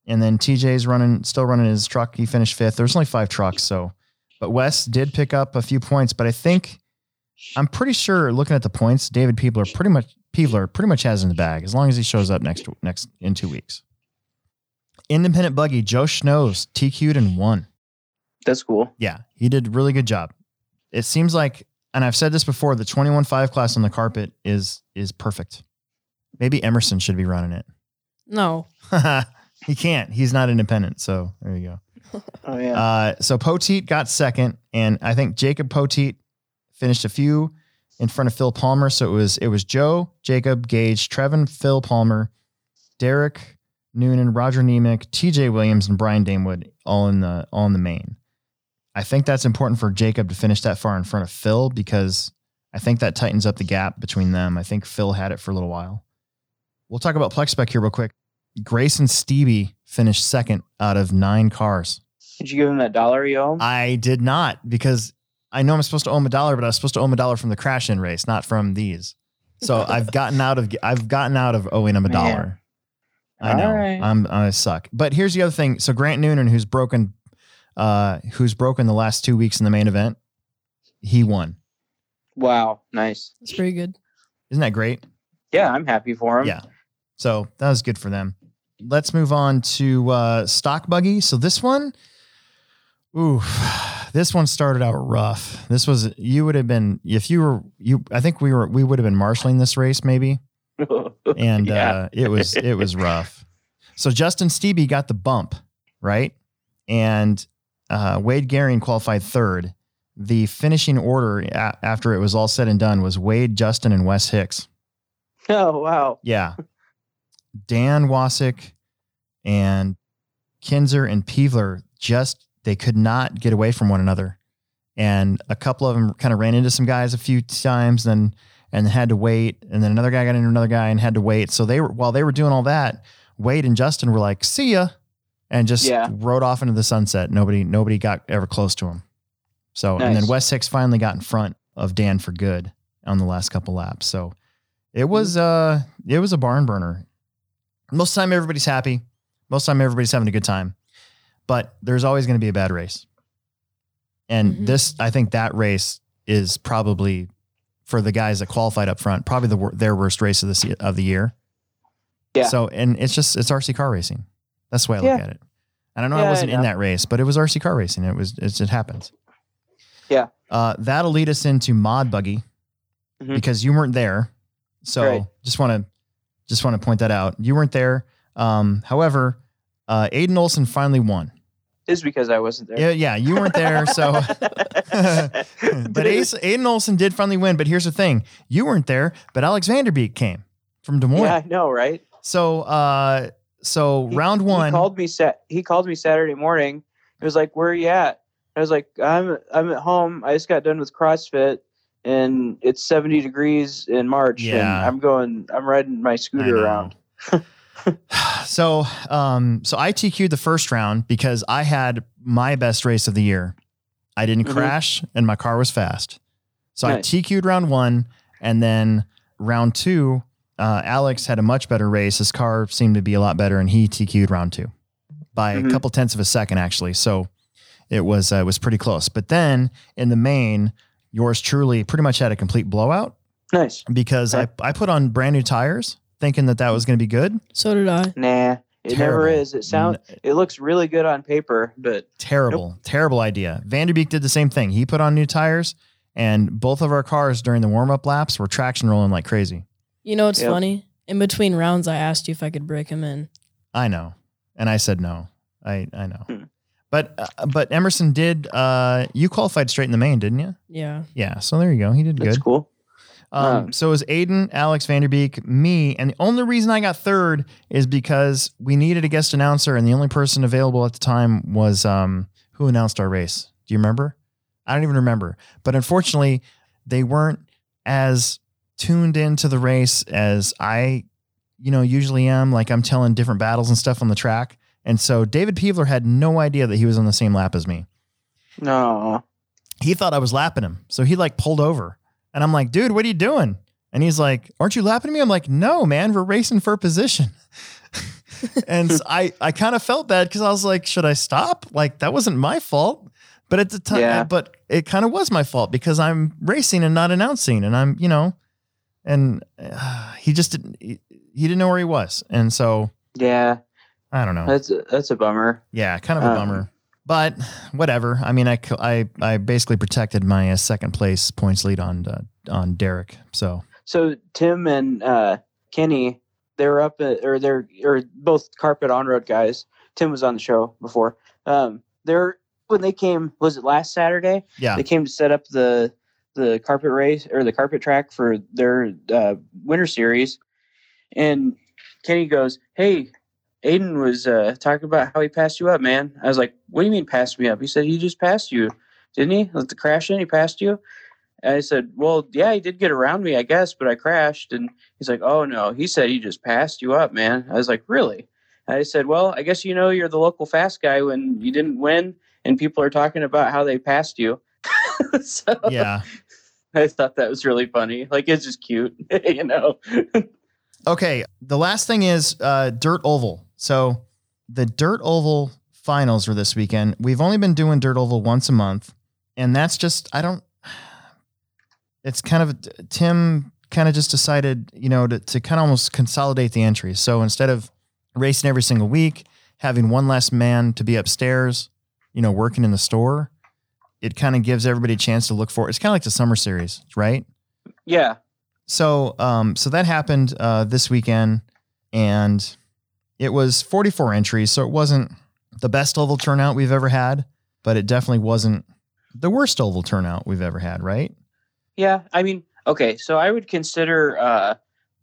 Speaker 1: and then TJ's running, still running his truck. He finished fifth. There's only five trucks, so but Wes did pick up a few points. But I think I'm pretty sure looking at the points, David Peevler pretty much Peevler pretty much has in the bag as long as he shows up next next in two weeks. Independent buggy Joe Schnoes TQ'd and won.
Speaker 2: That's cool.
Speaker 1: Yeah, he did a really good job. It seems like, and I've said this before, the 21.5 class on the carpet is is perfect. Maybe Emerson should be running it.
Speaker 3: No. *laughs*
Speaker 1: he can't. He's not independent. So there you go. *laughs*
Speaker 2: Oh yeah.
Speaker 1: Uh, so Poteet got second, and I think Jacob Poteet finished a few in front of Phil Palmer. So it was it was Joe, Jacob, Gage, Trevin, Phil Palmer, Derek Noonan, Roger Nemec, T.J. Williams, and Brian Damewood all in the all in the main. I think that's important for Jacob to finish that far in front of Phil because I think that tightens up the gap between them. I think Phil had it for a little while. We'll talk about Plex spec here real quick. Grayson Stevie finished second out of nine cars.
Speaker 2: Did you give him that dollar you owe?
Speaker 1: I did not because I know I'm supposed to owe him a dollar, but I was supposed to owe him a dollar from the crash in race, not from these. So *laughs* I've gotten out of I've gotten out of owing him a dollar. I know
Speaker 2: All right.
Speaker 1: I'm I suck. But here's the other thing. So Grant Noonan, who's broken, uh, who's broken the last two weeks in the main event, he won.
Speaker 2: wow. Nice.
Speaker 3: That's pretty good.
Speaker 1: Isn't that great?
Speaker 2: Yeah, I'm happy for him.
Speaker 1: Yeah. So that was good for them. Let's move on to uh, stock buggy. So this one, ooh, this one started out rough. This was you would have been if you were you. I think we were we would have been marshaling this race maybe, *laughs* and
Speaker 2: Yeah.
Speaker 1: uh, it was it was rough. So Justin Stevie got the bump right, and uh, Wade Garion qualified third. The finishing order a- after it was all said and done was Wade, Justin, and Wes Hicks.
Speaker 2: oh wow.
Speaker 1: Yeah. Dan Wasick and Kinzer and Peevler just they could not get away from one another. And a couple of them kind of ran into some guys a few times then and had to wait. And then another guy got into another guy and had to wait. So they were while they were doing all that, Wade and Justin were like, see ya. And just
Speaker 2: Yeah.
Speaker 1: rode off into the sunset. Nobody nobody got ever close to him. So and then
Speaker 2: Nice.
Speaker 1: Wes Hicks finally got in front of Dan for good on the last couple laps. So it was uh it was a barn burner. Most of the time everybody's happy. Most of the time everybody's having a good time. But there's always going to be a bad race. And
Speaker 3: Mhm.
Speaker 1: this I think that race is probably for the guys that qualified up front, probably the their worst race of the of the year.
Speaker 2: Yeah.
Speaker 1: So and it's just it's RC car racing. That's the way I look
Speaker 2: Yeah.
Speaker 1: at it. And I know I
Speaker 2: Yeah, I
Speaker 1: wasn't in
Speaker 2: know.
Speaker 1: that race, but it was RC car racing. It was it's, it happens.
Speaker 2: Yeah.
Speaker 1: Uh, that'll lead us into mod buggy
Speaker 2: Mhm.
Speaker 1: because you weren't there. So
Speaker 2: Right.
Speaker 1: just want to just want to point that out. You weren't there. Um, however, uh, Aiden Olson finally won.
Speaker 2: Is because I wasn't there.
Speaker 1: Yeah, yeah, you weren't there. So, *laughs* *laughs* but Ace, Aiden Olson did finally win. But here's the thing: you weren't there, but Alex Vanderbeek came from Des Moines.
Speaker 2: yeah, I know, right?
Speaker 1: So, uh, so
Speaker 2: He-
Speaker 1: round one.
Speaker 2: He called me sat. He called me Saturday morning. He was like, "Where are you at?" I was like, "I'm I'm at home. I just got done with CrossFit, and it's 70 degrees in March, and I'm going. I'm riding my scooter around." *laughs* *sighs*
Speaker 1: so, um, so I TQ'd the first round because I had my best race of the year. I didn't
Speaker 2: Mhm.
Speaker 1: crash and my car was fast. So
Speaker 2: Nice.
Speaker 1: I TQ'd round one and then round two, uh, Alex had a much better race. His car seemed to be a lot better and he TQ'd round two by a
Speaker 2: Mhm.
Speaker 1: couple tenths of a second actually. So it was, uh, it was pretty close. But then in the main, yours truly pretty much had a complete blowout
Speaker 2: Nice.
Speaker 1: because
Speaker 2: Okay.
Speaker 1: I, I put on brand new tires thinking that that was going to be good.
Speaker 3: So did I.
Speaker 2: Nah, it never is. It sounds. It looks really good on paper, but
Speaker 1: Terrible, terrible idea. Vanderbeek did the same thing. He put on new tires, and both of our cars during the warm up laps were traction rolling like crazy.
Speaker 3: You know what's
Speaker 2: Yep.
Speaker 3: funny? In between rounds, I asked you if I could break him in.
Speaker 1: I know, and I said no. I I know,
Speaker 2: Hmm.
Speaker 1: but uh, but Emerson did. Uh, you qualified straight in the main, didn't you?
Speaker 3: Yeah.
Speaker 1: Yeah. So there you go. He did
Speaker 2: that's
Speaker 1: good.
Speaker 2: cool.
Speaker 1: Um, so it was Aiden, Alex Vanderbeek, me, and the only reason I got third is because we needed a guest announcer, and the only person available at the time was um, who announced our race. Do you remember? I don't even remember. But unfortunately, they weren't as tuned into the race as I, you know, usually am. Like I'm telling different battles and stuff on the track, and so David Peevler had no idea that he was on the same lap as me
Speaker 2: No.
Speaker 1: he thought I was lapping him. So he like pulled over. And I'm like, dude, what are you doing? And he's like, aren't you lapping me? I'm like, no, man, we're racing for position. *laughs* and I, I kind of felt bad because I was like, should I stop? Like that wasn't my fault. But at the time,
Speaker 2: Yeah.
Speaker 1: but it kind of was my fault because I'm racing and not announcing, and I'm you know, and uh, he just didn't he, he didn't know where he was, and so
Speaker 2: Yeah,
Speaker 1: I don't know.
Speaker 2: that's a, that's a bummer.
Speaker 1: Yeah, kind of a
Speaker 2: Um,
Speaker 1: bummer. But whatever. I mean, I, I, I basically protected my uh, second place points lead on uh, on Derek. So
Speaker 2: So Tim and uh, Kenny, they were up at, or they're or both carpet on road guys. Tim was on the show before. Um, they're when they came. Was it last Saturday?
Speaker 1: yeah,
Speaker 2: They came to set up the the carpet race or the carpet track for their uh, winter series, and Kenny goes, "Hey." Aiden was uh, talking about how he passed you up, man. I was like, "What do you mean passed me up?" He said, "He just passed you, didn't he? With the crash in, he passed you." And I said, "Well, yeah, he did get around me, I guess, but I crashed." And he's like, "Oh no," he said he just passed you up, man. I was like, "Really?" And I said, "Well, I guess you know you're the local fast guy when you didn't win, and people are talking about how they passed you." *laughs* so
Speaker 1: yeah.
Speaker 2: I thought that was really funny. Like it's just cute, *laughs* you know.
Speaker 1: Okay. The last thing is uh, Dirt Oval. So the Dirt Oval finals were this weekend. We've only been doing Dirt Oval once a month, and that's just I don't. *sighs* It's kind of Tim kind of just decided, you know, to, to kind of almost consolidate the entries. So instead of racing every single week, having one less man to be upstairs, you know, working in the store, it kind of gives everybody a chance to look for. It's kind of like the summer series, right?
Speaker 2: yeah,
Speaker 1: So, um, so that happened uh, this weekend, and it was 44 entries. So it wasn't the best oval turnout we've ever had, but it definitely wasn't the worst oval turnout we've ever had, right?
Speaker 2: yeah. I mean, okay, so I would consider uh,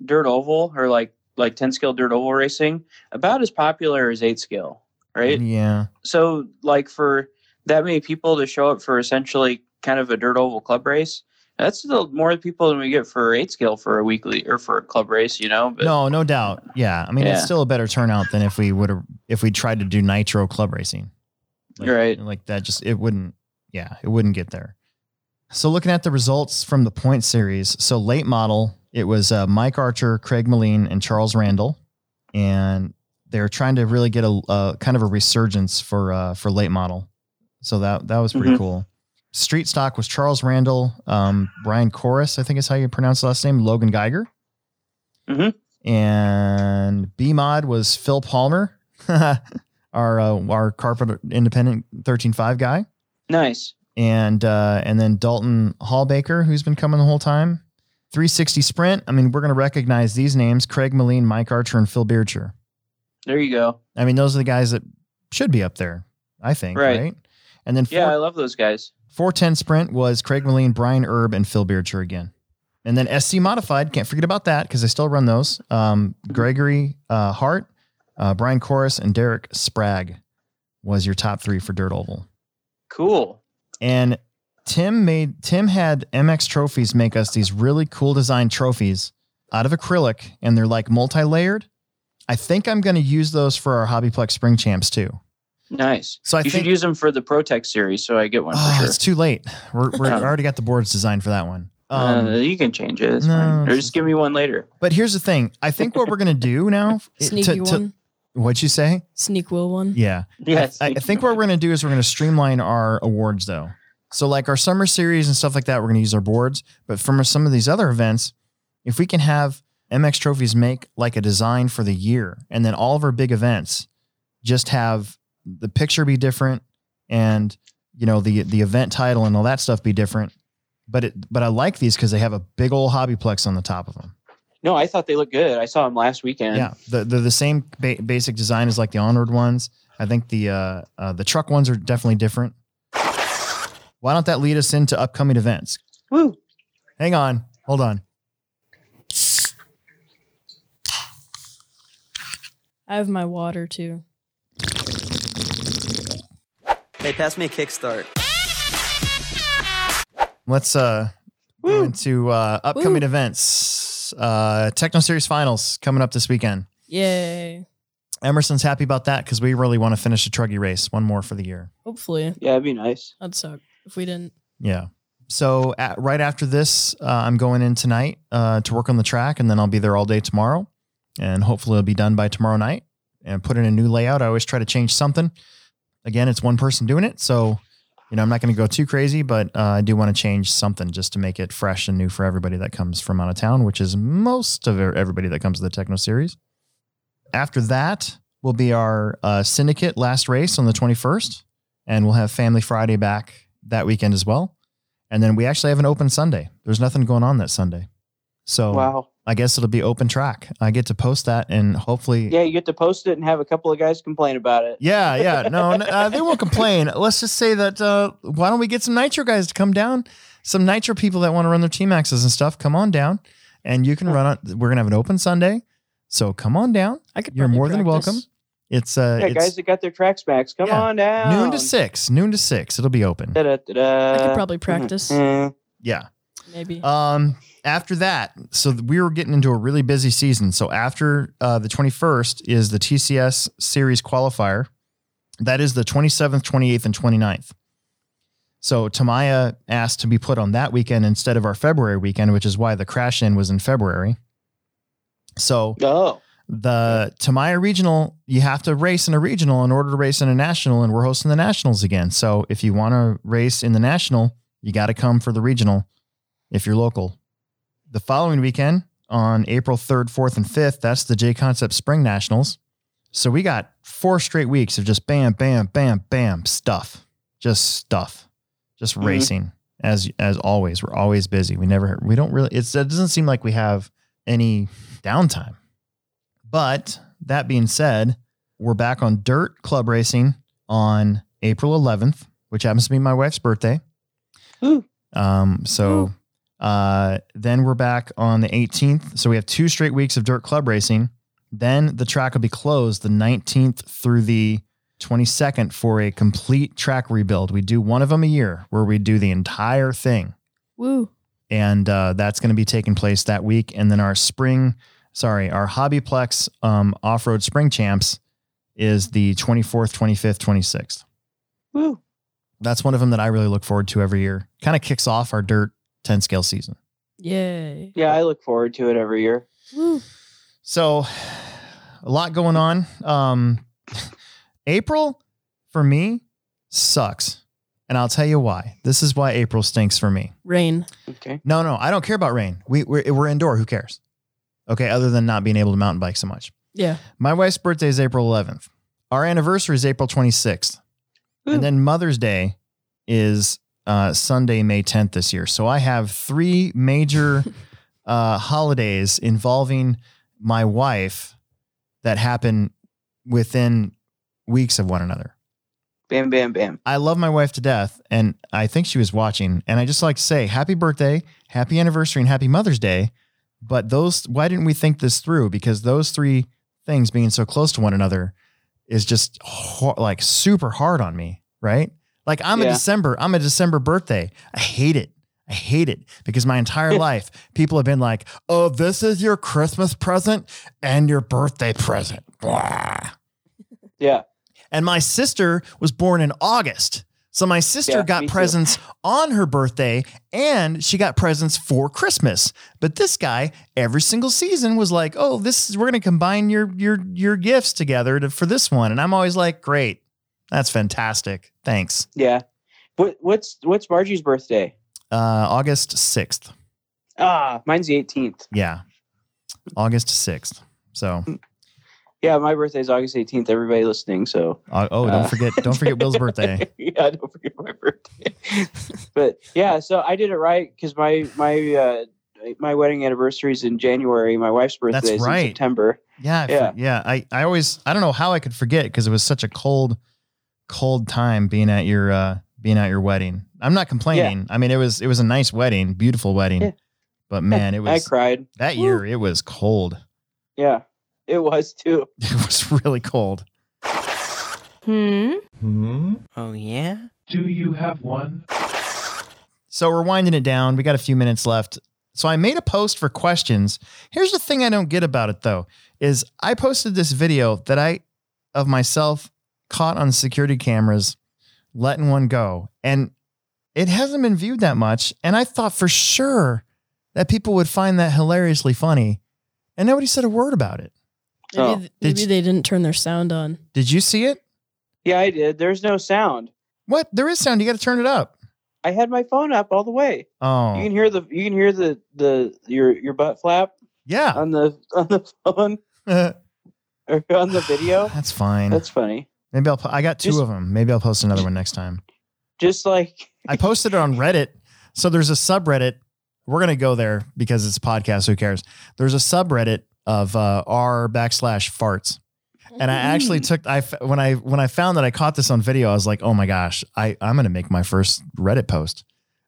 Speaker 2: dirt oval or like like ten scale dirt oval racing about as popular as eight scale, right?
Speaker 1: Yeah,
Speaker 2: so like for that many people to show up for essentially kind of a dirt oval club race that's still more people than we get for eight scale for a weekly or for a club race you know but
Speaker 1: no, no doubt. Yeah, I mean it's still a better turnout than if we would have if we tried to do nitro club racing. Like,
Speaker 2: Right.
Speaker 1: like that, just it wouldn't. Yeah, it wouldn't get there. So looking at the results from the point series, so late model, it was uh, Mike Archer, Craig Moline, and Charles Randall, and they're trying to really get a, a kind of a resurgence for uh, for late model. So that that was pretty
Speaker 2: Mhm.
Speaker 1: cool. Street stock was Charles Randall, um, Brian Chorus, I think is how you pronounce the last name, Logan Geiger,
Speaker 2: Mhm.
Speaker 1: and B mod was Phil Palmer, *laughs* our uh, our carpet independent thirteen five guy
Speaker 2: nice
Speaker 1: and uh, and then Dalton Hallbaker, who's been coming the whole time. 360 sprint. I mean, we're going to recognize these names: Craig Moline, Mike Archer, and Phil Bearcher.
Speaker 2: there you go
Speaker 1: I mean, those are the guys that should be up there. I think, right?
Speaker 2: Right.
Speaker 1: And then
Speaker 2: yeah i love those guys
Speaker 1: 410 sprint was Craig Moline, Brian Erb, and Phil Bearcher again. And then SC modified. Can't forget about that because I still run those. Um, Gregory uh, Hart, uh, Brian Chorus, and Derek Sprague was your top three for Dirt Oval.
Speaker 2: cool
Speaker 1: And Tim made Tim had MX Trophies make us these really cool design trophies out of acrylic, and they're like multi-layered. I think I'm going to use those for our Hobbyplex Spring Champs too.
Speaker 2: Nice
Speaker 1: So I
Speaker 2: you
Speaker 1: think
Speaker 2: should use them for the protect series so i get one
Speaker 1: oh,
Speaker 2: for sure
Speaker 1: it's too late. We're, we're already got the boards designed for that one. Um,
Speaker 2: uh, you can change it
Speaker 1: no,
Speaker 2: or just give me one later
Speaker 1: but here's the thing. I think what we're going *laughs* to do now.
Speaker 3: Sneaky
Speaker 1: to- to-
Speaker 3: one.
Speaker 1: What'd you say?
Speaker 3: Sneak will one.
Speaker 1: Yeah.
Speaker 2: yeah
Speaker 1: I, I think what we're going to do is we're going to streamline our awards though. So like our summer series and stuff like that, we're going to use our boards. But from some of these other events, if we can have MX trophies make like a design for the year, and then all of our big events just have the picture be different, and you know the the event title and all that stuff be different. But it but I like these because they have a big old hobbyplex on the top of them.
Speaker 2: no i thought they looked good i saw them last weekend
Speaker 1: Yeah, the the, the same ba- basic design as like the onward ones. I think the uh, uh, the truck ones are definitely different. Why don't that lead us into upcoming events?
Speaker 2: Woo.
Speaker 1: Hang on, hold on.
Speaker 3: I have my water too.
Speaker 5: Hey, pass me a kickstart.
Speaker 1: Let's uh go
Speaker 2: Woo.
Speaker 1: into uh, upcoming
Speaker 3: Woo.
Speaker 1: events. Uh, Tekno Series finals coming up this weekend.
Speaker 3: Yay.
Speaker 1: Emerson's happy about that because we really want to finish the Truggy race, one more for the year.
Speaker 3: Hopefully.
Speaker 2: yeah it'd be nice
Speaker 3: That'd suck if we didn't.
Speaker 1: Yeah. So at, right after this, uh, I'm going in tonight uh, to work on the track, and then I'll be there all day tomorrow, and hopefully it'll be done by tomorrow night. and put in a new layout. I always try to change something. Again, it's one person doing it, so you know I'm not going to go too crazy, but uh, I do want to change something just to make it fresh and new for everybody that comes from out of town, which is most of everybody that comes to the Tekno Series. After that will be our uh, Syndicate last race on the 21st, and we'll have Family Friday back that weekend as well. And then we actually have an open Sunday. There's nothing going on that Sunday. So
Speaker 2: Wow.
Speaker 1: I guess it'll be open track. I get to post that and hopefully.
Speaker 2: Yeah, you get to post it and have a couple of guys complain about it.
Speaker 1: Yeah, yeah. *laughs* No, n- uh, they won't complain. Let's just say that uh, why don't we get some Nitro guys to come down? Some Nitro people that want to run their team axes and stuff, come on down and you can run on. We're going to have an open Sunday. So come on down.
Speaker 3: I could.
Speaker 1: You're
Speaker 3: probably
Speaker 1: more than
Speaker 3: practice.
Speaker 1: welcome. It's uh,
Speaker 2: Yeah,
Speaker 1: it's
Speaker 2: guys that got their tracks smacks, come
Speaker 1: Yeah.
Speaker 2: on down.
Speaker 1: noon to six. Noon to six. It'll be open.
Speaker 2: Da-da-da-da.
Speaker 3: I could probably practice.
Speaker 2: Mm.
Speaker 1: Yeah.
Speaker 3: Maybe.
Speaker 1: Um, after that, so we were getting into a really busy season. So after uh, the 21st is the TCS Series qualifier. That is the 27th, 28th, and 29th. So Tamiya asked to be put on that weekend instead of our February weekend, which is why the crash in was in February. So
Speaker 2: Oh.
Speaker 1: the Tamiya regional, you have to race in a regional in order to race in a national, and we're hosting the nationals again. So if you want to race in the national, you got to come for the regional if you're local. The following weekend on April 3rd, 4th, and 5th, that's the J Concept Spring Nationals. So we got four straight weeks of just bam, bam, bam, bam stuff, just stuff, just
Speaker 2: Mhm.
Speaker 1: racing. As as always, we're always busy. We never, we don't really. It's it doesn't seem like we have any downtime. But that being said, we're back on dirt club racing on April 11th, which happens to be my wife's birthday.
Speaker 2: Ooh.
Speaker 1: Um, so uh, then we're back on the 18th. So we have two straight weeks of dirt club racing. Then the track will be closed the 19th through the 22nd for a complete track rebuild. We do one of them a year where we do the entire thing
Speaker 3: Woo.
Speaker 1: and uh, that's going to be taking place that week. And then our spring, sorry, our Hobbyplex um, off road spring champs is the 24th, 25th, 26th.
Speaker 2: Woo.
Speaker 1: That's one of them that I really look forward to every year. Kind of kicks off our dirt 10 scale season.
Speaker 3: Yay.
Speaker 2: Yeah, I look forward to it every year.
Speaker 3: Woo.
Speaker 1: So a lot going on. Um, *laughs* April for me sucks. And I'll tell you why. This is why April stinks for me.
Speaker 3: Rain.
Speaker 2: Okay.
Speaker 1: No, no, I don't care about rain. We, we're, we're indoor. Who cares? Okay, other than not being able to mountain bike so much.
Speaker 3: Yeah.
Speaker 1: My wife's birthday is April 11th. Our anniversary is April 26th.
Speaker 2: Ooh.
Speaker 1: And then Mother's Day is uh, Sunday, May 10th this year. So I have three major *laughs* uh, holidays involving my wife that happen within weeks of one another.
Speaker 2: Bam, bam, bam.
Speaker 1: I love my wife to death, and I think she was watching. And I just like to say happy birthday, happy anniversary, and happy Mother's Day. But those, why didn't we think this through? Because those three things being so close to one another is just ho- like super hard on me, right? Like I'm a December, I'm a December birthday. I hate it. I hate it because my entire *laughs* life people have been like, "Oh, this is your Christmas present and your birthday present." Blah. *laughs*
Speaker 2: Yeah.
Speaker 1: And my sister was born in August. So my sister
Speaker 2: Yeah,
Speaker 1: got
Speaker 2: me too.
Speaker 1: presents on her birthday and she got presents for Christmas. But this guy every single season was like, "Oh, this is we're going to combine your your your gifts together to, for this one." And I'm always like, "Great. That's fantastic. Thanks."
Speaker 2: Yeah. What what's what's Margie's birthday?
Speaker 1: Uh August 6th.
Speaker 2: Ah, mine's the 18th.
Speaker 1: Yeah. August 6th. So,
Speaker 2: Yeah, my birthday's August 18th. Everybody listening, so
Speaker 1: uh, oh, don't
Speaker 2: Uh,
Speaker 1: forget don't forget Will's birthday. *laughs*
Speaker 2: yeah, don't forget my birthday. but yeah, so I did it right because my my uh, my wedding anniversary is in January. My wife's birthday
Speaker 1: That's
Speaker 2: is
Speaker 1: right.
Speaker 2: in September.
Speaker 1: Yeah,
Speaker 2: Yeah.
Speaker 1: yeah. I, I always I don't know how I could forget because it was such a cold, cold time being at your uh being at your wedding. I'm not complaining. I mean, it was it was a nice wedding, beautiful wedding,
Speaker 2: Yeah.
Speaker 1: but man, *laughs* it was I
Speaker 2: cried.
Speaker 1: that year. It was cold.
Speaker 2: Yeah, it was too. *laughs*
Speaker 1: It was really cold.
Speaker 3: Hmm.
Speaker 4: Hmm?
Speaker 5: Oh, yeah?
Speaker 4: Do you have one?
Speaker 1: So we're winding it down. We got a few minutes left. So I made a post for questions. Here's the thing I don't get about it though is I posted this video that I of myself caught on security cameras letting one go and it hasn't been viewed that much and I thought for sure that people would find that hilariously funny and nobody said a word about it.
Speaker 3: Maybe,
Speaker 2: Oh.
Speaker 3: th-
Speaker 1: Did
Speaker 3: they didn't turn their sound on.
Speaker 1: Did you see it?
Speaker 2: Yeah, I did. There's no sound.
Speaker 1: What? There is sound. You got to turn it up.
Speaker 2: I had my phone up all the way.
Speaker 1: Oh,
Speaker 2: You can hear the you can hear the the your your butt flap
Speaker 1: yeah.
Speaker 2: on the *laughs* on the phone *laughs* or on the video.
Speaker 1: That's fine.
Speaker 2: That's funny.
Speaker 1: Maybe I'll. po- I got two
Speaker 2: Just-
Speaker 1: of them. Maybe I'll post another one next time.
Speaker 2: Just like *laughs*
Speaker 1: I posted it on Reddit. So there's a subreddit. We're gonna go there because it's a podcast. Who cares? There's a subreddit of uh, r backslash farts, and I actually took. I when I when I found that I caught this on video, I was like, oh my gosh, I I'm gonna make my first Reddit post,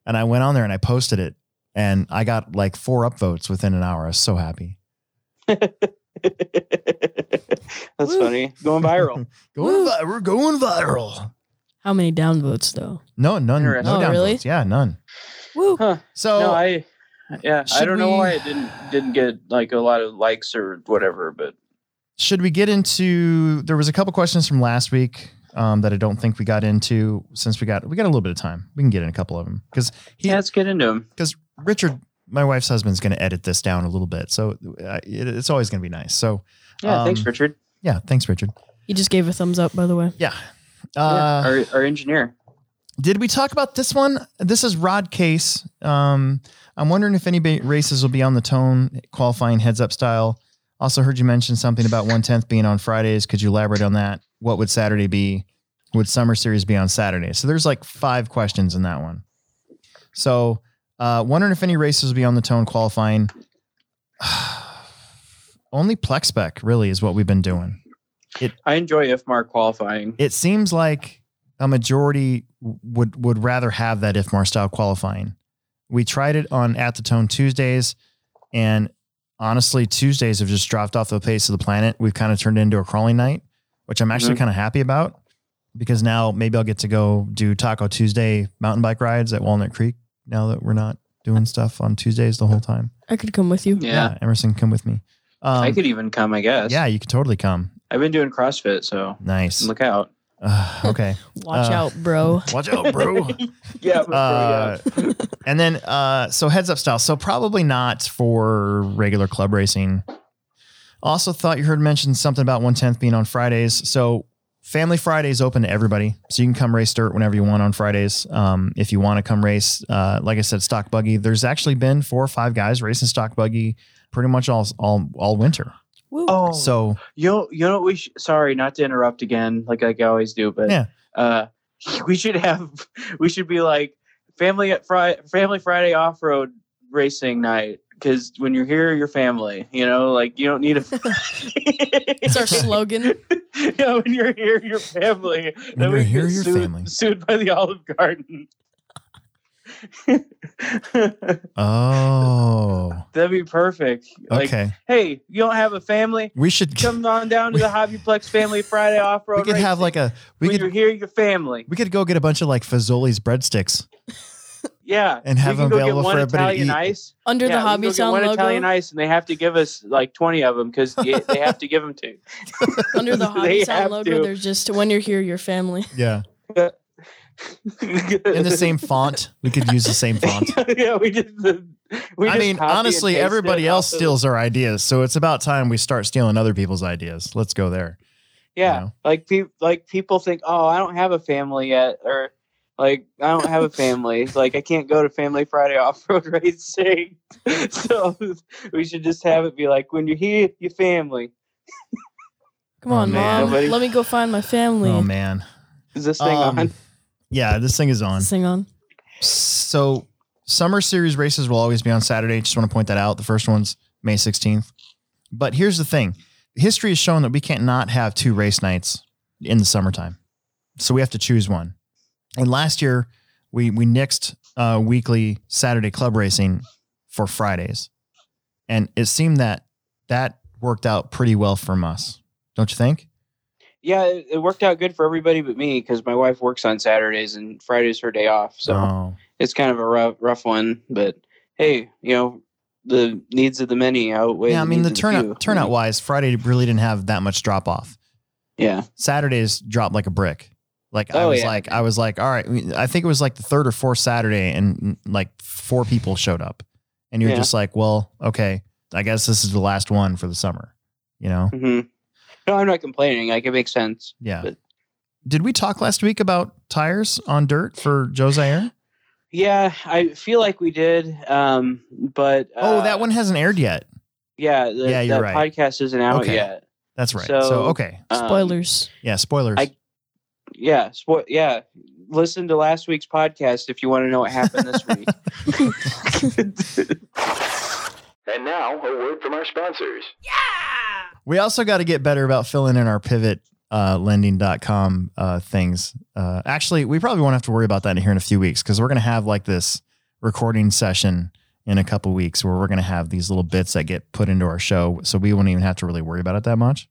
Speaker 1: and I went on there and I posted it, and I got like four upvotes within an hour. I was so happy. *laughs* *laughs*
Speaker 2: that's
Speaker 3: Woo.
Speaker 2: funny. Going viral. *laughs*
Speaker 1: Going
Speaker 3: Woo.
Speaker 1: vi- we're going viral.
Speaker 3: How many downvotes though?
Speaker 1: No, none. No
Speaker 2: Interesting.
Speaker 3: Oh,
Speaker 1: downvotes.
Speaker 3: really?
Speaker 1: Yeah, none.
Speaker 3: Woo!
Speaker 2: Huh.
Speaker 1: So
Speaker 2: no, I yeah, I don't know
Speaker 1: we-
Speaker 2: why it didn't didn't get like a lot of likes or whatever, but
Speaker 1: should we get into there was a couple questions from last week um, that i don't think we got into since we got we got a little bit of time we can get in a couple of them because he
Speaker 2: yeah, let's get into them.
Speaker 1: because richard my wife's husband's going to edit this down a little bit so uh, it, it's always going to be nice so
Speaker 2: Yeah, thanks,
Speaker 1: Um,
Speaker 2: Richard.
Speaker 1: yeah thanks richard.
Speaker 3: He just gave a thumbs up, by the way.
Speaker 1: yeah.
Speaker 2: Yeah,
Speaker 1: uh,
Speaker 2: our our engineer.
Speaker 1: did we talk about this one? This is rod case. Um, i'm wondering if any ba- races will be on the tone qualifying heads up style. Also heard you mention something about 110th being on fridays. Could you elaborate on that? What would saturday be? Would summer series be on saturday? So there's like five questions in that one. So uh, wondering if any races will be on the tone qualifying *sighs* only plex spec really is what we've been doing It,
Speaker 2: I enjoy IFMAR qualifying.
Speaker 1: it seems like a majority would would rather have that IFMAR style qualifying. We tried it on at the tone Tuesdays, and honestly, Tuesdays have just dropped off the pace of the planet. We've kind of turned it into a crawling night, which I'm actually
Speaker 2: Mhm.
Speaker 1: kind of happy about because now maybe I'll get to go do Taco Tuesday mountain bike rides at Walnut Creek. Now that we're not doing stuff on Tuesdays the whole time,
Speaker 3: I could come with you.
Speaker 2: Yeah.
Speaker 1: Emerson, come with me. Um,
Speaker 2: I could even come, I guess.
Speaker 1: yeah, you could totally come.
Speaker 2: I've been doing CrossFit, so
Speaker 1: Nice.
Speaker 2: look out.
Speaker 1: Uh, okay,
Speaker 3: Watch
Speaker 1: Uh,
Speaker 3: out, bro.
Speaker 1: watch out, bro. *laughs* *laughs*
Speaker 2: Yeah,
Speaker 1: Uh, and then uh so heads up style so probably not for regular club racing also thought you heard mentioned something about 110th being on fridays so family fridays open to everybody so you can come race dirt whenever you want on fridays um, if you want to come race uh, like i said stock buggy there's actually been four or five guys racing stock buggy pretty much all all, all winter
Speaker 3: Woo.
Speaker 2: Oh,
Speaker 1: so
Speaker 2: you know, you know what we sh- sorry not to interrupt again like like I always do, but
Speaker 1: Yeah.
Speaker 2: uh *laughs* we should have we should be like family at Friday family Friday off road racing night because when you're here you're family, you know, like you don't need a *laughs*
Speaker 3: It's our *laughs* slogan. *laughs*
Speaker 2: yeah, when you're here you're family. Then
Speaker 1: you're here,
Speaker 2: get
Speaker 1: you're
Speaker 2: sued,
Speaker 1: family.
Speaker 2: Sued by the Olive Garden. *laughs*
Speaker 1: oh
Speaker 2: That'd be perfect. Like,
Speaker 1: okay
Speaker 2: hey, you don't have a family?
Speaker 1: we should
Speaker 2: Come *laughs* on down to
Speaker 1: We-
Speaker 2: the Hobbyplex Family Friday off road.
Speaker 1: we could have like a we
Speaker 2: when
Speaker 1: could
Speaker 2: you're here, your family.
Speaker 1: we could go get a bunch of like Fazoli's breadsticks
Speaker 2: Yeah,
Speaker 1: And have them
Speaker 2: go get
Speaker 1: available for
Speaker 2: one
Speaker 1: everybody to eat.
Speaker 2: ice.
Speaker 3: Under
Speaker 2: yeah,
Speaker 3: the
Speaker 2: we can
Speaker 3: Hobby
Speaker 2: go get
Speaker 3: Sound
Speaker 2: one
Speaker 3: logo.
Speaker 2: Italian ice, and they have to give us like twenty of them because they have to give them to. *laughs*
Speaker 3: Under the *laughs*
Speaker 2: They
Speaker 3: Hobby Sound logo,
Speaker 2: to.
Speaker 3: there's just when you're here, your family.
Speaker 1: Yeah. In the same font. We could use the same font. *laughs*
Speaker 2: yeah, we just. The, we
Speaker 1: I
Speaker 2: just
Speaker 1: mean, honestly, everybody else
Speaker 2: off
Speaker 1: steals our ideas. So it's about time we start stealing other people's ideas. Let's go there.
Speaker 2: Yeah,
Speaker 1: you know?
Speaker 2: like people, like people think, oh, I don't have a family yet, or like I don't have a family. like I can't go to Family Friday off road *laughs* racing. so we should just have it be like, when you're here, your family.
Speaker 3: Come
Speaker 1: Oh,
Speaker 3: on,
Speaker 1: man.
Speaker 3: mom.
Speaker 2: Nobody-
Speaker 3: Let me go find my family.
Speaker 1: Oh, man.
Speaker 2: Is this thing
Speaker 1: Um,
Speaker 2: on?
Speaker 1: Yeah, this thing is on.
Speaker 3: Sing on.
Speaker 1: So summer series races will always be on Saturday. Just want to point that out. The first one's May 16th. But here's the thing history has shown that we can't not have two race nights in the summertime. So we have to choose one. And last year, we, we nixed uh, weekly Saturday club racing for Fridays. And it seemed that that worked out pretty well for us. Don't you think?
Speaker 2: Yeah, it, worked out good for everybody but me because my wife works on Saturdays and Friday's her day off. So
Speaker 1: oh,
Speaker 2: it's kind of a rough, rough one. But hey, you know, the needs of the many outweigh.
Speaker 1: yeah. I mean, the
Speaker 2: of
Speaker 1: turnout
Speaker 2: few.
Speaker 1: turnout wise, Friday really didn't have that much drop off.
Speaker 2: Yeah,
Speaker 1: Saturdays dropped like a brick. Like I
Speaker 2: Oh,
Speaker 1: was
Speaker 2: yeah.
Speaker 1: like, I was like, all right. I think it was like the third or fourth Saturday, and like four people showed up, and you're
Speaker 2: Yeah.
Speaker 1: just like, well, okay, I guess this is the last one for the summer. You know,
Speaker 2: Mm-hmm. No, I'm not complaining. Like it makes sense.
Speaker 1: Yeah.
Speaker 2: But-
Speaker 1: Did we talk last week about tires on dirt for Joe Zaire?
Speaker 2: Yeah, I feel like we did. Um, but
Speaker 1: oh,
Speaker 2: uh,
Speaker 1: that one hasn't aired yet.
Speaker 2: Yeah, the,
Speaker 1: Yeah, you're
Speaker 2: that
Speaker 1: right.
Speaker 2: podcast isn't out
Speaker 1: Okay.
Speaker 2: yet.
Speaker 1: That's right. So,
Speaker 2: So-
Speaker 1: okay.
Speaker 2: Um,
Speaker 3: Spoilers.
Speaker 1: Yeah, spoilers.
Speaker 2: I- Yeah, spo- yeah. Listen to last week's podcast if you want to know what happened this week. *laughs* *laughs*
Speaker 6: And now, a word from our sponsors. Yeah.
Speaker 1: We also got to get better about filling in our pivot uh, lending.com uh, things. Uh, actually, we probably won't have to worry about that here in a few weeks because we're going to have like this recording session in a couple weeks where we're going to have these little bits that get put into our show. So we won't even have to really worry about it that much.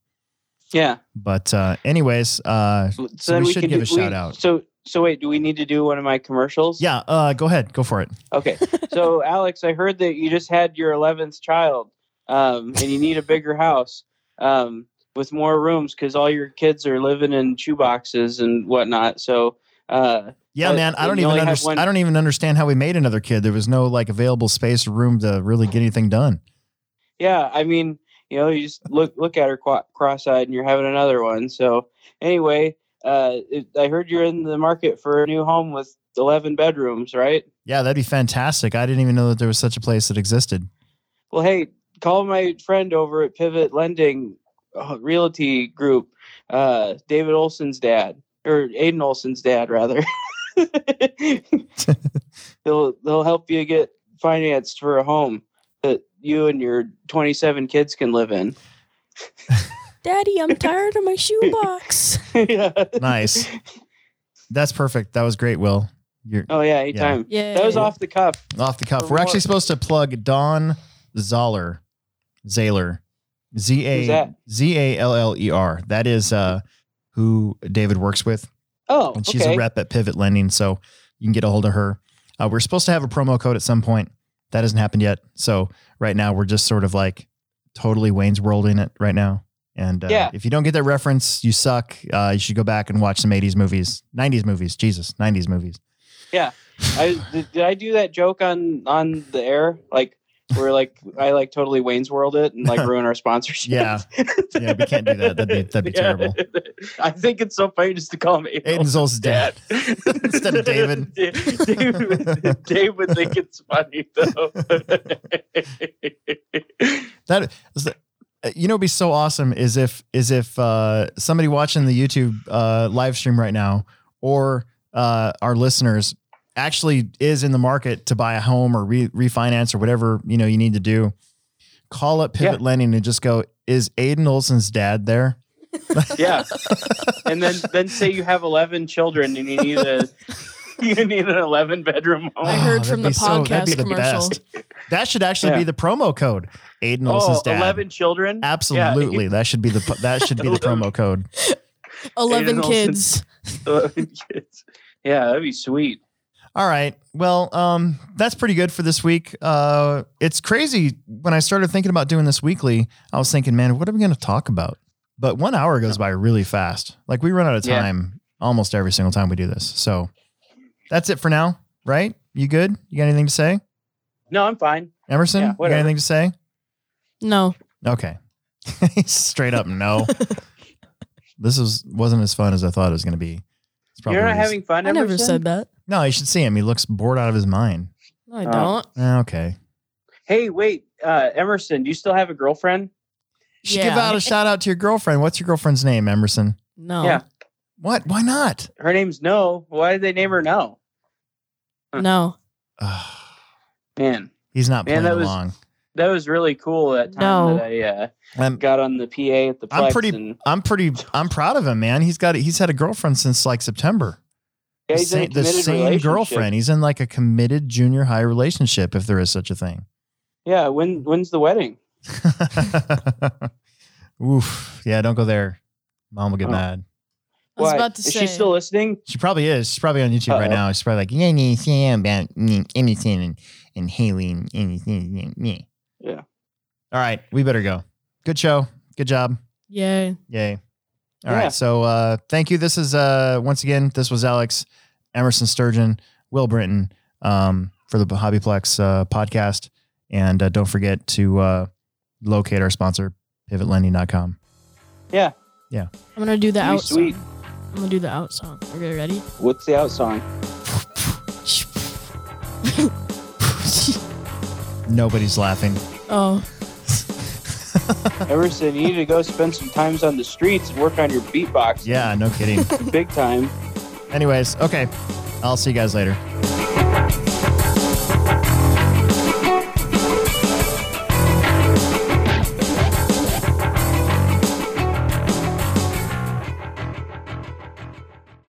Speaker 2: Yeah.
Speaker 1: But, uh, anyways, uh,
Speaker 2: So,
Speaker 1: So
Speaker 2: then
Speaker 1: we should give
Speaker 2: do-
Speaker 1: a shout
Speaker 2: we-
Speaker 1: out.
Speaker 2: So, so wait, do we need to do one of my commercials?
Speaker 1: yeah, uh, go ahead. Go for it.
Speaker 2: Okay. *laughs* So, Alex, I heard that you just had your 11th child, um, and you need a bigger *laughs* house um, with more rooms because all your kids are living in shoe boxes and whatnot. So, uh,
Speaker 1: Yeah, man. I don't even understand.
Speaker 2: one-
Speaker 1: I don't even understand how we made another kid. There was no like available space or room to really get anything done.
Speaker 2: yeah, I mean, you know, you just look look at her cross-eyed, and you're having another one. So, anyway, uh, it, I heard you're in the market for a new home with 11 bedrooms, right?
Speaker 1: Yeah, that'd be fantastic. I didn't even know that there was such a place that existed.
Speaker 2: Well, hey, call my friend over at Pivot Lending uh, Realty Group, uh, David Olson's dad, or Aiden Olson's dad, rather. *laughs* *laughs* they'll they'll help you get financed for a home that you and your 27 kids can live in.
Speaker 3: Daddy, I'm *laughs* tired of my shoebox.
Speaker 2: yeah.
Speaker 1: Nice. That's perfect. That was great, Will. You're
Speaker 2: Oh yeah, anytime.
Speaker 3: Yeah.
Speaker 2: That was off the cuff.
Speaker 1: off the cuff.
Speaker 2: For
Speaker 1: We're actually supposed to plug Don Zoller, Zahler, Z
Speaker 2: Who's
Speaker 1: A
Speaker 2: that?
Speaker 1: Z A L L E R. That is uh, who David works with,
Speaker 2: Oh,
Speaker 1: and she's
Speaker 2: okay.
Speaker 1: a rep at Pivot Lending, so you can get a hold of her. Uh, we're supposed to have a promo code at some point. That hasn't happened yet. So right now we're just sort of like totally Wayne's Worlding it right now. And uh,
Speaker 2: Yeah.
Speaker 1: if you don't get that reference, you suck. Uh, you should go back and watch some 80s movies, 90s movies. Jesus, 90s movies. Yeah.
Speaker 2: I did, did I do that joke on on the air? Like where like I like totally Wayne's World it and like ruin our sponsorship.
Speaker 1: Yeah. Yeah, we can't do that. That'd be- that'd be *laughs* terrible.
Speaker 2: I think it's so funny just to call him Aiden
Speaker 1: Aiden's Olson's dad. Instead of David.
Speaker 2: Dave, Dave would think it's funny though. *laughs*
Speaker 1: That is uh, you know, it'd be so awesome is if is if uh, somebody watching the YouTube uh, live stream right now or uh, our listeners actually is in the market to buy a home or re- refinance or whatever you know you need to do. Call up Pivot Lending and just go. Is Aiden Olson's dad there? *laughs*
Speaker 2: yeah, and then then say you have eleven children and you need a *laughs* you need an eleven bedroom home.
Speaker 3: I heard
Speaker 1: Oh,
Speaker 3: from
Speaker 1: that'd
Speaker 3: the
Speaker 1: be so- be
Speaker 3: podcast
Speaker 1: the
Speaker 3: commercial.
Speaker 1: best. That should actually
Speaker 2: Yeah.
Speaker 1: be the promo code. Aiden Olson's
Speaker 2: Oh,
Speaker 1: dad.
Speaker 2: 11 children?
Speaker 1: Absolutely, that should be the that should be the *laughs* promo code.
Speaker 3: 11
Speaker 2: Aiden
Speaker 3: kids.
Speaker 2: Yeah. 11 kids. Yeah, that'd be sweet.
Speaker 1: All right. Well, um, that's pretty good for this week. Uh, it's crazy. When I started thinking about doing this weekly, I was thinking, man, what are we going to talk about? But one hour goes by really fast. Like we run out of
Speaker 2: Yeah.
Speaker 1: time almost every single time we do this. So that's it for now, right? You good? You got anything to say?
Speaker 2: No, I'm fine.
Speaker 1: Emerson,
Speaker 2: Yeah,
Speaker 1: you got anything to say?
Speaker 3: No.
Speaker 1: Okay. *laughs* Straight up, no. *laughs* this was wasn't as fun as I thought it was going to be. It's
Speaker 2: You're not
Speaker 1: his-
Speaker 2: having fun,
Speaker 3: I never
Speaker 2: Emerson?
Speaker 3: said that.
Speaker 1: No, you should see him. He looks bored out of his mind.
Speaker 3: No, I
Speaker 2: Oh.
Speaker 3: don't.
Speaker 1: Eh, Okay.
Speaker 2: Hey, wait, uh, Emerson, do you still have a girlfriend?
Speaker 1: You should give
Speaker 3: Yeah.
Speaker 1: out a shout out to your girlfriend. What's your girlfriend's name, Emerson?
Speaker 3: No.
Speaker 2: Yeah.
Speaker 1: What? Why not?
Speaker 2: Her name's No. Why did they name her No?
Speaker 3: No.
Speaker 2: Man,
Speaker 1: He's not
Speaker 2: Man,
Speaker 1: playing
Speaker 2: that was-
Speaker 1: along.
Speaker 2: That was really cool that time
Speaker 3: No.
Speaker 2: that I uh,
Speaker 1: I'm,
Speaker 2: got on the PA at the Plex.
Speaker 1: I'm pretty.
Speaker 2: and,
Speaker 1: I'm pretty. I'm proud of him, man. He's got. He's had a girlfriend since like September.
Speaker 2: yeah,
Speaker 1: the
Speaker 2: he's in a
Speaker 1: same, the same girlfriend. He's in like a committed junior high relationship, if there is such a thing.
Speaker 2: Yeah, when when's the wedding? *laughs*
Speaker 1: Oof. Yeah, don't go there. Mom will get
Speaker 2: Oh.
Speaker 1: mad.
Speaker 3: I was
Speaker 2: Why?
Speaker 3: about to
Speaker 2: Is
Speaker 3: say.
Speaker 2: she still listening?
Speaker 1: She probably is. She's probably on YouTube right
Speaker 2: Uh-oh.
Speaker 1: now. She's probably like, yeah, yeah, yeah, about Emerson and, and Haley and anything. Yeah.
Speaker 2: Yeah.
Speaker 1: All right, we better go. Good show. Good job.
Speaker 3: Yay.
Speaker 1: Yay. All right.
Speaker 2: Yeah.
Speaker 1: So uh thank you. This is uh once again, this was Alex, Emerson Sturgeon, Will Brinton, um, for the Hobbyplex uh podcast. And uh, don't forget to uh locate our sponsor, pivotlending.com.
Speaker 2: Yeah. Yeah.
Speaker 3: I'm gonna do the
Speaker 2: Be
Speaker 3: out
Speaker 2: sweet.
Speaker 3: song. I'm gonna do the out song. Are Okay, ready?
Speaker 2: What's the out song? *laughs*
Speaker 1: Nobody's laughing.
Speaker 3: Oh,
Speaker 2: Emerson, you need to go spend some times on the streets and work on your beatbox.
Speaker 1: Yeah, no kidding.
Speaker 2: Big time.
Speaker 1: Anyways, okay. I'll see you guys later.